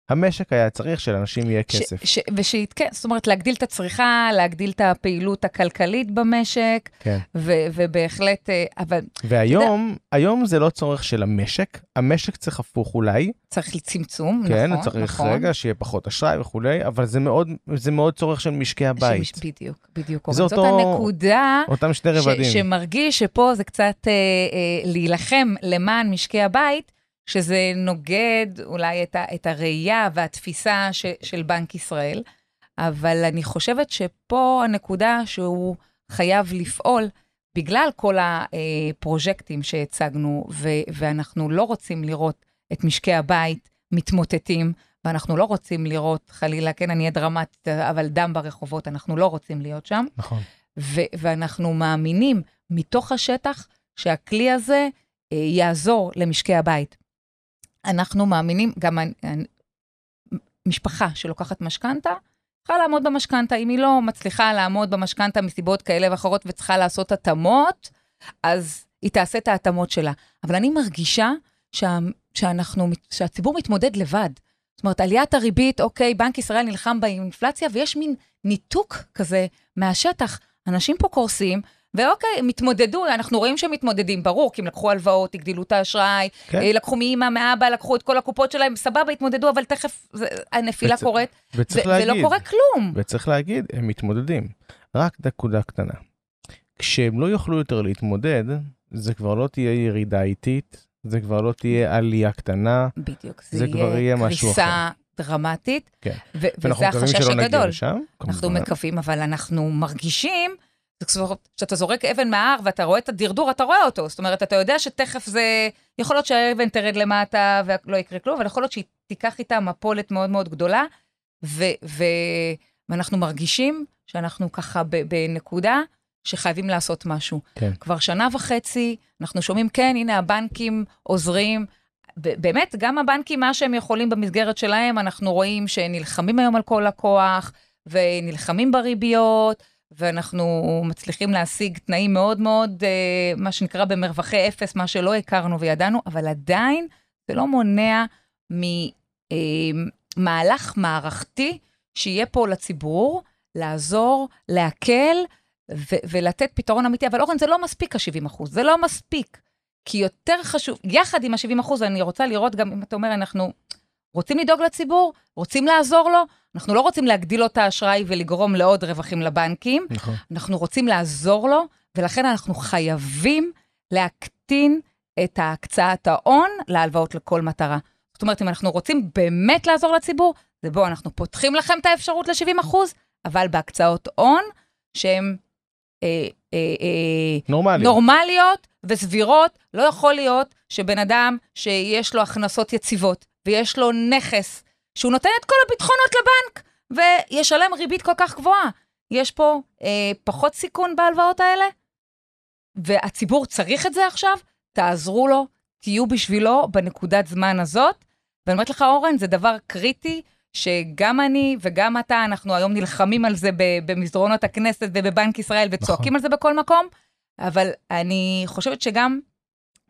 המשק היה צריך שלאנשים יהיה כסף. ש, ש, ושיתקן, זאת אומרת, להגדיל את הצריכה, להגדיל את הפעילות הכלכלית במשק, כן. ו, ובהחלט, אה, אבל והיום, היום זה לא צורך של המשק, המשק צריך הפוך אולי, צריך צמצום, כן, נכון, צריך נכון. רגע שיהיה פחות אשראי וכולי, אבל זה מאוד, זה מאוד צורך של משקי הבית. שמש, בדיוק, בדיוק. זאת אותו- הנקודה אותם שני ש, רבדים. שמרגיש שפה זה קצת אה, אה, להילחם למען משקי הבית, שזה נוגד אולי את, ה, את הראייה והתפיסה ש, של בנק ישראל, אבל אני חושבת שפה הנקודה שהוא חייב לפעול, בגלל כל הפרוז'קטים שהצגנו, ו, ואנחנו לא רוצים לראות את משקי הבית מתמוטטים, ואנחנו לא רוצים לראות, חלילה, כן, אני אהיה דרמטית, אבל דם ברחובות, אנחנו לא רוצים להיות שם. נכון. ו- ואנחנו מאמינים מתוך השטח שהכלי הזה אה, יעזור למשקי הבית. אנחנו מאמינים, גם משפחה שלוקחת משכנתה, צריכה לעמוד במשכנתה. אם היא לא מצליחה לעמוד במשכנתה מסיבות כאלה ואחרות וצריכה לעשות התאמות, אז היא תעשה את ההתאמות שלה. אבל אני מרגישה שה, שאנחנו, שהציבור מתמודד לבד. זאת אומרת, עליית הריבית, אוקיי, בנק ישראל נלחם באינפלציה, ויש מין ניתוק כזה מהשטח. אנשים פה קורסים, ואוקיי, הם התמודדו, אנחנו רואים שהם מתמודדים, ברור, כי הם לקחו הלוואות, הגדילו את האשראי, כן. כן. לקחו מאמא, מאבא, לקחו את כל הקופות שלהם, סבבה, התמודדו, אבל תכף זה, הנפילה וצ- קורית, וצריך ו- להגיד, ולא קורה כלום. וצריך להגיד, הם מתמודדים. רק נקודה קטנה. כשהם לא יוכלו יותר להתמודד, זה כבר לא תהיה ירידה איטית, זה כבר לא תהיה עלייה קטנה, בדיוק, זה זה, כבר יהיה יהיה משהו קריסה דרמטית, כן. ו- וזה החשש הגדול. לשם. אנחנו כמובן. מקווים, אבל אנחנו מרגישים, זה כשאתה זורק אבן מההר ואתה רואה את הדרדור, אתה רואה אותו. זאת אומרת, אתה יודע שתכף זה... יכול להיות שהאבן תרד למטה ולא יקרה כלום, אבל יכול להיות שהיא תיקח איתה מפולת מאוד מאוד גדולה, ו- ו- ואנחנו מרגישים שאנחנו ככה ב- בנקודה שחייבים לעשות משהו. כן. כבר שנה וחצי, אנחנו שומעים, כן, הנה הבנקים עוזרים. באמת, גם הבנקים, מה שהם יכולים במסגרת שלהם, אנחנו רואים שנלחמים היום על כל הכוח, ונלחמים בריביות, ואנחנו מצליחים להשיג תנאים מאוד מאוד, אה, מה שנקרא במרווחי אפס, מה שלא הכרנו וידענו, אבל עדיין זה לא מונע ממהלך מערכתי שיהיה פה לציבור, לעזור, להקל ו- ולתת פתרון אמיתי. אבל אורן, זה לא מספיק ה-70 אחוז, זה לא מספיק. כי יותר חשוב, יחד עם ה-70 אחוז, אני רוצה לראות גם, אם אתה אומר, אנחנו רוצים לדאוג לציבור, רוצים לעזור לו, אנחנו לא רוצים להגדיל לו את האשראי ולגרום לעוד רווחים לבנקים, נכון. אנחנו רוצים לעזור לו, ולכן אנחנו חייבים להקטין את הקצאת ההון להלוואות לכל מטרה. זאת אומרת, אם אנחנו רוצים באמת לעזור לציבור, זה בואו, אנחנו פותחים לכם את האפשרות ל-70 אחוז, אבל בהקצאות הון שהן אה, אה, אה, נורמלי. נורמליות וסבירות. לא יכול להיות שבן אדם שיש לו הכנסות יציבות ויש לו נכס, שהוא נותן את כל הביטחונות לבנק וישלם ריבית כל כך גבוהה. יש פה אה, פחות סיכון בהלוואות האלה, והציבור צריך את זה עכשיו, תעזרו לו, תהיו בשבילו בנקודת זמן הזאת. ואני אומרת לך, אורן, זה דבר קריטי, שגם אני וגם אתה, אנחנו היום נלחמים על זה במסדרונות הכנסת ובבנק ישראל וצועקים נכון. על זה בכל מקום, אבל אני חושבת שגם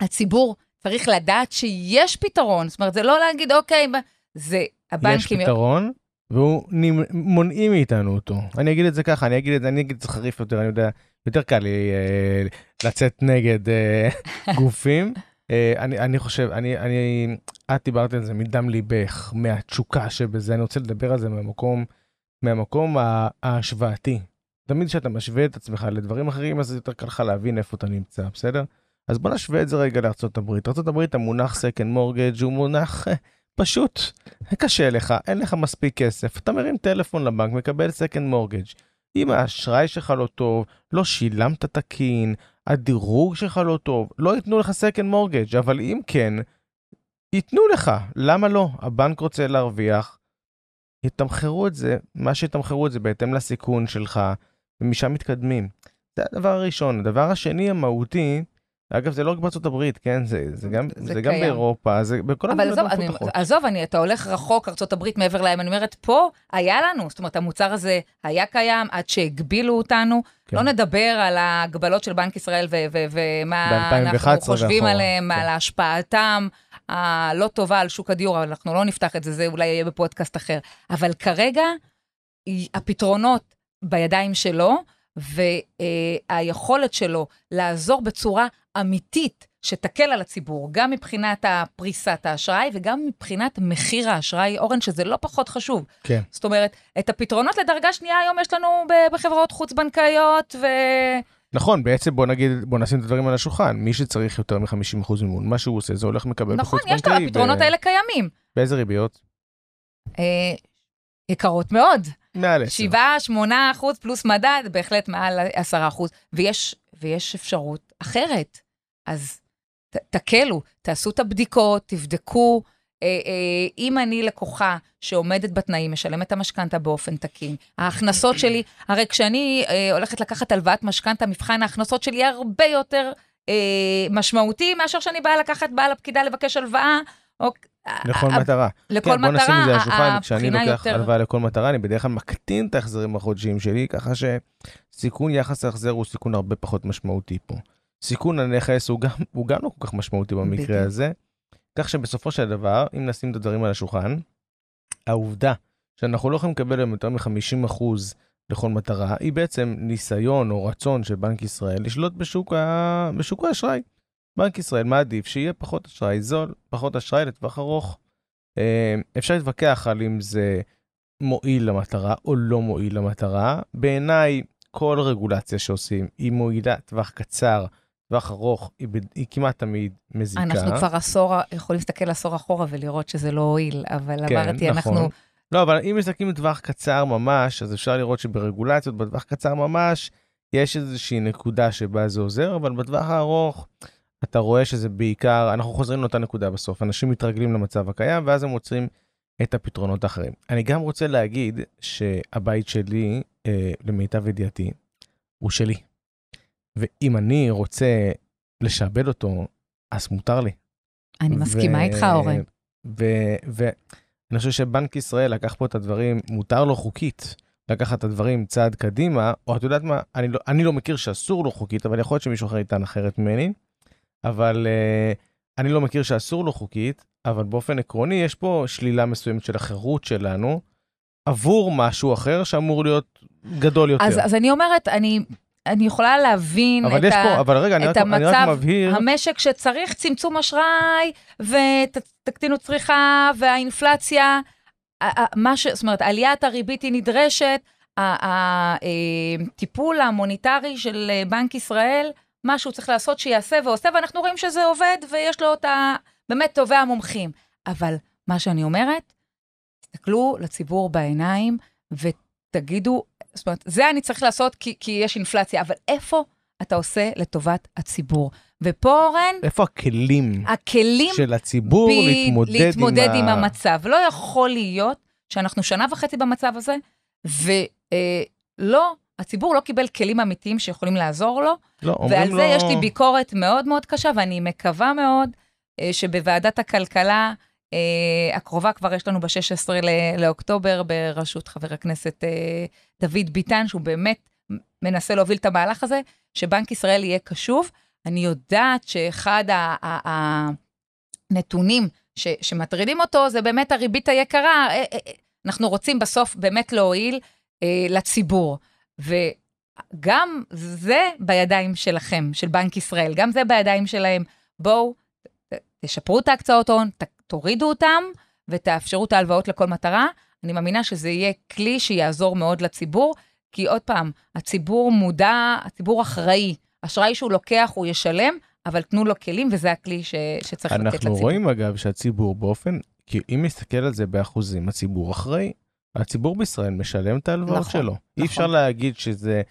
הציבור צריך לדעת שיש פתרון. זאת אומרת, זה לא להגיד, אוקיי, ב- זה יש הבנקים... פתרון, והוא נמ- מונעים מאיתנו אותו. אני אגיד את זה ככה, אני אגיד את זה, אני אגיד את זה חריף יותר, אני יודע, יותר קל לי אה, לצאת נגד אה, גופים. אה, אני, אני חושב, אני, אני, את דיברת על זה מדם ליבך, מהתשוקה שבזה, אני רוצה לדבר על זה מהמקום, מהמקום ההשוואתי. תמיד כשאתה משווה את עצמך לדברים אחרים, אז יותר קל לך להבין איפה אתה נמצא, בסדר? אז בוא נשווה את זה רגע לארצות הברית. ארצות הברית המונח second mortgage הוא מונח פשוט. קשה לך, אין לך מספיק כסף, אתה מרים טלפון לבנק, מקבל second mortgage. אם האשראי שלך לא טוב, לא שילמת תקין, הדירוג שלך לא טוב, לא ייתנו לך second mortgage, אבל אם כן, ייתנו לך. למה לא? הבנק רוצה להרוויח, יתמחרו את זה, מה שיתמחרו את זה בהתאם לסיכון שלך, ומשם מתקדמים. זה הדבר הראשון. הדבר השני המהותי, אגב, זה לא רק בארצות הברית, כן? זה, זה גם, זה זה גם. באירופה, זה בכל אבל המדינות עזוב, אני, המפותחות. עזוב, אני, אתה הולך רחוק, ארה"ב מעבר להם, אני אומרת, פה היה לנו, זאת אומרת, המוצר הזה היה קיים עד שהגבילו אותנו. כן. לא נדבר על ההגבלות של בנק ישראל ומה ב-2011 אנחנו חושבים ואחורה, עליהם, כן. על השפעתם הלא טובה על שוק הדיור, אבל אנחנו לא נפתח את זה, זה אולי יהיה בפודקאסט אחר. אבל כרגע, הפתרונות בידיים שלו, והיכולת שלו לעזור בצורה אמיתית, שתקל על הציבור, גם מבחינת פריסת האשראי וגם מבחינת מחיר האשראי, אורן, שזה לא פחות חשוב. כן. זאת אומרת, את הפתרונות לדרגה שנייה היום יש לנו בחברות חוץ-בנקאיות, ו... נכון, בעצם בוא נגיד, בוא נשים את הדברים על השולחן. מי שצריך יותר מ-50% מימון, מה שהוא עושה זה הולך מקבל נכון, בחוץ יש לו. הפתרונות ב- האלה קיימים. באיזה ריביות? אה, יקרות מאוד. מעל 10. 7, 8 אחוז פלוס מדד, בהחלט מעל 10 אחוז. ויש, ויש אפשרות אחרת. אז ת, תקלו, תעשו את הבדיקות, תבדקו. אה, אה, אם אני לקוחה שעומדת בתנאים, משלמת את המשכנתה באופן תקין, ההכנסות שלי, הרי כשאני אה, הולכת לקחת הלוואת משכנתה, מבחן ההכנסות שלי הרבה יותר אה, משמעותי מאשר שאני באה לקחת, באה לפקידה לבקש הלוואה. או, לכל ה- מטרה. לכל כן, בוא נשים מטרה, את זה על השולחן, כשאני לוקח. הלוואה לכל מטרה, אני בדרך כלל מקטין את ההחזרים החודשיים שלי, ככה שסיכון יחס ההחזר הוא סיכון הרבה פחות משמעותי פה. סיכון הנכס הוא גם, הוא גם לא כל כך משמעותי במקרה בדיוק. הזה, כך שבסופו של דבר, אם נשים את הדברים על השולחן, העובדה שאנחנו לא יכולים לקבל היום יותר מ-50% לכל מטרה, היא בעצם ניסיון או רצון של בנק ישראל לשלוט בשוק, ה... בשוק האשראי. בנק ישראל מעדיף שיהיה פחות אשראי זול, פחות אשראי לטווח ארוך. אה, אפשר להתווכח על אם זה מועיל למטרה או לא מועיל למטרה. בעיניי, כל רגולציה שעושים היא מועילה טווח קצר, טווח ארוך, היא, היא כמעט תמיד מזיקה. אנחנו כבר עשור, יכולים להסתכל עשור אחורה ולראות שזה לא הועיל, אבל כן, אמרתי, נכון. אנחנו... לא, אבל אם מסתכלים לטווח קצר ממש, אז אפשר לראות שברגולציות בטווח קצר ממש, יש איזושהי נקודה שבה זה עוזר, אבל בטווח הארוך, אתה רואה שזה בעיקר, אנחנו חוזרים לאותה נקודה בסוף, אנשים מתרגלים למצב הקיים, ואז הם מוצאים את הפתרונות האחרים. אני גם רוצה להגיד שהבית שלי, אה, למיטב ידיעתי, הוא שלי. ואם אני רוצה לשעבד אותו, אז מותר לי. אני מסכימה איתך, אורן. ואני חושב שבנק ישראל לקח פה את הדברים, מותר לו חוקית לקחת את הדברים צעד קדימה, או את יודעת מה, אני לא, אני לא מכיר שאסור לו חוקית, אבל יכול להיות שמישהו אחר יטען אחרת ממני, אבל uh, אני לא מכיר שאסור לו חוקית, אבל באופן עקרוני יש פה שלילה מסוימת של החירות שלנו עבור משהו אחר שאמור להיות גדול יותר. אז, אז אני אומרת, אני, אני יכולה להבין את, ה, פה, אבל רגע, את רק, המצב מבהיר, המשק שצריך צמצום אשראי, ותקטינו צריכה, והאינפלציה, מה ש... זאת אומרת, עליית הריבית היא נדרשת, הטיפול המוניטרי של אה, בנק ישראל, מה שהוא צריך לעשות שיעשה ועושה, ואנחנו רואים שזה עובד, ויש לו את ה... באמת טובי המומחים. אבל מה שאני אומרת, תסתכלו לציבור בעיניים ותגידו, זאת אומרת, זה אני צריך לעשות כי, כי יש אינפלציה, אבל איפה אתה עושה לטובת הציבור? ופה, אורן, איפה הכלים הכלים של הציבור ב- להתמודד, להתמודד עם, עם ה... המצב. לא יכול להיות שאנחנו שנה וחצי במצב הזה, ולא, הציבור לא קיבל כלים אמיתיים שיכולים לעזור לו, לא, ועל. זה יש לי ביקורת מאוד מאוד קשה, ואני מקווה מאוד אה, שבוועדת הכלכלה אה, הקרובה, כבר יש לנו ב-16 ל- לאוקטובר, בראשות חבר הכנסת אה, דוד ביטן, שהוא באמת מנסה להוביל את המהלך הזה, שבנק ישראל יהיה קשוב. אני יודעת שאחד הנתונים שמטרידים אותו זה באמת הריבית היקרה. אה, אה, אה, אנחנו רוצים בסוף באמת להועיל אה, לציבור. וגם זה בידיים שלכם, של בנק ישראל, גם זה בידיים שלהם. בואו, תשפרו את ההקצאות הון, תורידו אותם ותאפשרו את ההלוואות לכל מטרה. אני מאמינה שזה יהיה כלי שיעזור מאוד לציבור, כי עוד פעם, הציבור מודע, הציבור אחראי. אשראי שהוא לוקח, הוא ישלם, אבל תנו לו כלים, וזה הכלי ש, שצריך לתת לציבור. אנחנו רואים אגב שהציבור באופן, כי אם נסתכל על זה באחוזים, הציבור אחראי. הציבור בישראל משלם את ההלוואות נכון, שלו. נכון. אי אפשר להגיד שזה,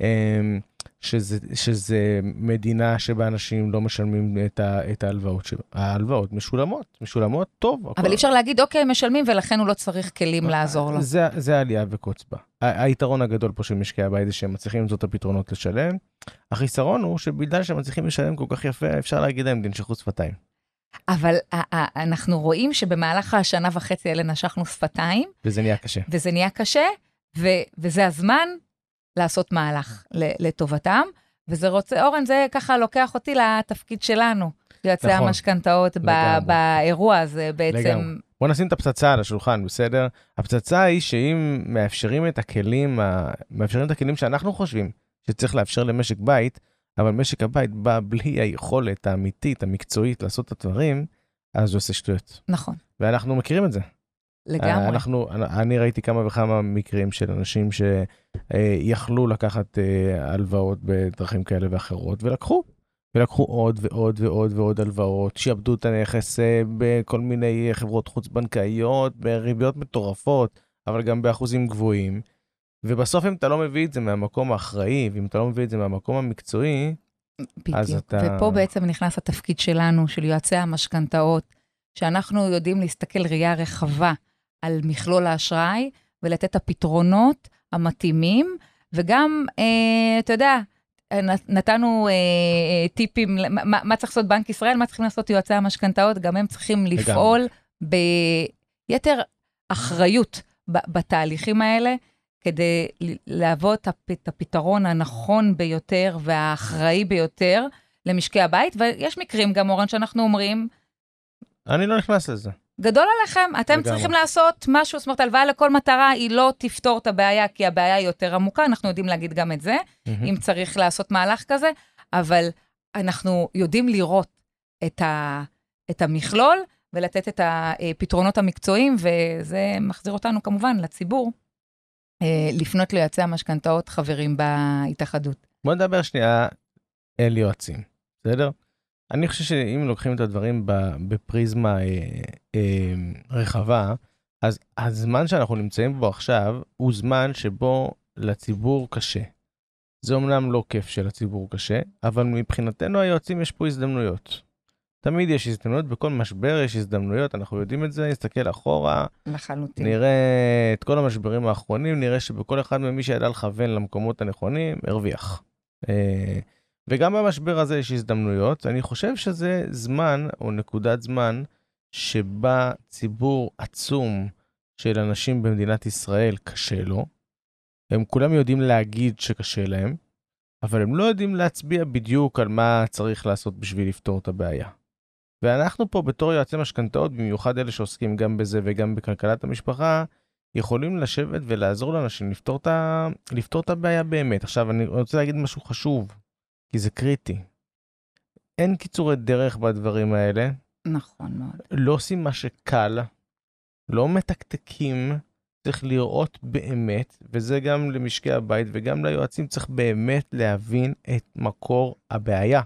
אמ, שזה, שזה מדינה שבה אנשים לא משלמים את, ה, את ההלוואות שלו. ההלוואות משולמות, משולמות טוב. אבל אי אפשר להגיד, אוקיי, הם משלמים ולכן הוא לא צריך כלים לעזור לו. זה, זה עלייה וקוץ בה. היתרון הגדול פה של משקי הבית זה שהם מצליחים למצוא את הפתרונות לשלם. החיסרון הוא שבגלל שהם מצליחים לשלם כל כך יפה, אפשר להגיד להם, תנשכו שפתיים. אבל אנחנו רואים שבמהלך השנה וחצי האלה נשכנו שפתיים. וזה נהיה קשה. וזה נהיה קשה, ו- וזה הזמן לעשות מהלך לטובתם. וזה רוצה, אורן, זה ככה לוקח אותי לתפקיד שלנו, יועצי נכון, המשכנתאות באירוע הזה בעצם. לגמרי. בוא נשים את הפצצה על השולחן, בסדר? הפצצה היא שאם מאפשרים את הכלים, מאפשרים את הכלים שאנחנו חושבים שצריך לאפשר למשק בית, אבל משק הבית בא בלי היכולת האמיתית, המקצועית, לעשות את הדברים, אז הוא עושה שטויות. נכון. ואנחנו מכירים את זה. לגמרי. אנחנו, אני ראיתי כמה וכמה מקרים של אנשים שיכלו לקחת אה, הלוואות בדרכים כאלה ואחרות, ולקחו. ולקחו עוד ועוד ועוד ועוד הלוואות, שיעבדו את הנכס אה, בכל מיני חברות חוץ-בנקאיות, בריביות מטורפות, אבל גם באחוזים גבוהים. ובסוף אם אתה לא מביא את זה מהמקום האחראי, ואם אתה לא מביא את זה מהמקום המקצועי, בדיוק. אז אתה... ופה בעצם נכנס התפקיד שלנו, של יועצי המשכנתאות, שאנחנו יודעים להסתכל ראייה רחבה על מכלול האשראי, ולתת את הפתרונות המתאימים, וגם, אה, אתה יודע, נתנו אה, אה, טיפים, מה, מה צריך לעשות בנק ישראל, מה צריכים לעשות יועצי המשכנתאות, גם הם צריכים לפעול ביתר אחריות בתהליכים האלה. כדי להוות את הפתרון הנכון ביותר והאחראי ביותר למשקי הבית, ויש מקרים גם, אורן, שאנחנו אומרים... אני לא נכנס לזה. גדול עליכם, אתם לגמרי. צריכים לעשות משהו, זאת אומרת, הלוואה לכל מטרה, היא לא תפתור את הבעיה, כי הבעיה היא יותר עמוקה, אנחנו יודעים להגיד גם את זה, mm-hmm. אם צריך לעשות מהלך כזה, אבל אנחנו יודעים לראות את, ה, את המכלול ולתת את הפתרונות המקצועיים, וזה מחזיר אותנו כמובן לציבור, אה, לפנות ליועצי המשכנתאות חברים בהתאחדות. בוא נדבר שנייה אל יועצים, בסדר? אני חושב שאם לוקחים את הדברים בפריזמה אה, אה, רחבה, אז הזמן שאנחנו נמצאים בו עכשיו הוא זמן שבו לציבור קשה. זה אומנם לא כיף שלציבור קשה, אבל מבחינתנו היועצים יש פה הזדמנויות. תמיד יש הזדמנויות, בכל משבר יש הזדמנויות, אנחנו יודעים את זה, נסתכל אחורה. לחלוטין. נראה את כל המשברים האחרונים, נראה שבכל אחד ממי שידע לכוון למקומות הנכונים, הרוויח. וגם במשבר הזה יש הזדמנויות. אני חושב שזה זמן, או נקודת זמן, שבה ציבור עצום של אנשים במדינת ישראל קשה לו. הם כולם יודעים להגיד שקשה להם, אבל הם לא יודעים להצביע בדיוק על מה צריך לעשות בשביל לפתור את הבעיה. ואנחנו פה בתור יועצי משכנתאות, במיוחד אלה שעוסקים גם בזה וגם בכלכלת המשפחה, יכולים לשבת ולעזור לאנשים לפתור את, ה... לפתור את הבעיה באמת. עכשיו, אני רוצה להגיד משהו חשוב, כי זה קריטי. אין קיצורי דרך בדברים האלה. נכון מאוד. לא עושים מה שקל, לא מתקתקים, צריך לראות באמת, וזה גם למשקי הבית וגם ליועצים, צריך באמת להבין את מקור הבעיה.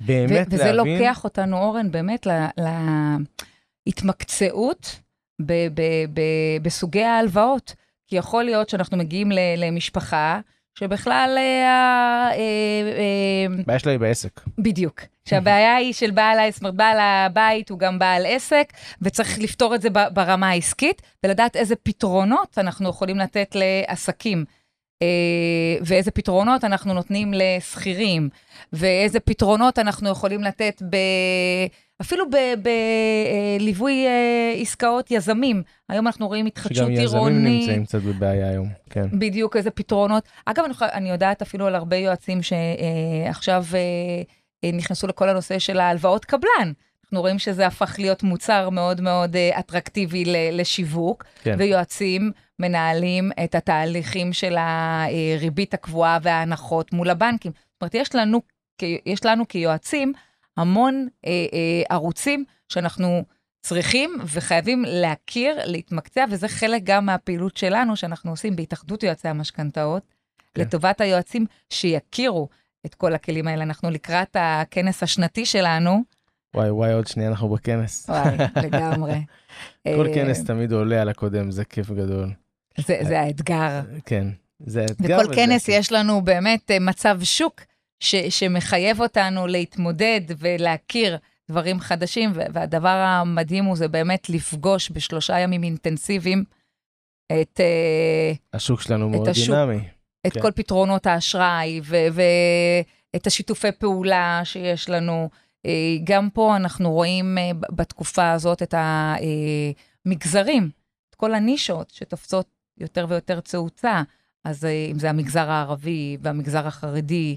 באמת וזה להבין... וזה לוקח אותנו, אורן, באמת להתמקצעות ב- ב- ב- בסוגי ההלוואות. כי יכול להיות שאנחנו מגיעים למשפחה שבכלל... הבעיה אה, אה, שלה היא בעסק. בדיוק. שהבעיה היא של בעל, זאת אומרת, בעל הבית הוא גם בעל עסק, וצריך לפתור את זה ברמה העסקית, ולדעת איזה פתרונות אנחנו יכולים לתת לעסקים. אה, ואיזה פתרונות אנחנו נותנים לשכירים, ואיזה פתרונות אנחנו יכולים לתת ב... אפילו בליווי אה, עסקאות יזמים. היום אנחנו רואים התחדשות עירונית. שגם יזמים נמצאים קצת בבעיה היום, כן. בדיוק, איזה פתרונות. אגב, אני, אני יודעת אפילו על הרבה יועצים שעכשיו אה, נכנסו לכל הנושא של ההלוואות קבלן. אנחנו רואים שזה הפך להיות מוצר מאוד מאוד אטרקטיבי לשיווק, כן. ויועצים מנהלים את התהליכים של הריבית הקבועה וההנחות מול הבנקים. זאת אומרת, יש לנו, יש לנו כיועצים המון אה, אה, ערוצים שאנחנו צריכים וחייבים להכיר, להתמקצע, וזה חלק גם מהפעילות שלנו שאנחנו עושים בהתאחדות יועצי המשכנתאות, כן. לטובת היועצים שיכירו את כל הכלים האלה. אנחנו לקראת הכנס השנתי שלנו. וואי וואי, עוד שנייה אנחנו בכנס. וואי, לגמרי. כל כנס תמיד עולה על הקודם, זה כיף גדול. זה, זה האתגר. כן. זה אתגר. בכל כנס כיף. יש לנו באמת אה, מצב שוק ש, שמחייב אותנו להתמודד ולהכיר דברים חדשים, והדבר המדהים הוא זה באמת לפגוש בשלושה ימים אינטנסיביים את, אה, השוק שלנו מאוד השוק. דינמי. את כן. כל פתרונות האשראי ואת השיתופי פעולה שיש לנו. אה, גם פה אנחנו רואים אה, בתקופה הזאת את המגזרים, את כל הנישות שתופסות יותר ויותר תאוצה. אז אה, אם זה המגזר הערבי והמגזר החרדי,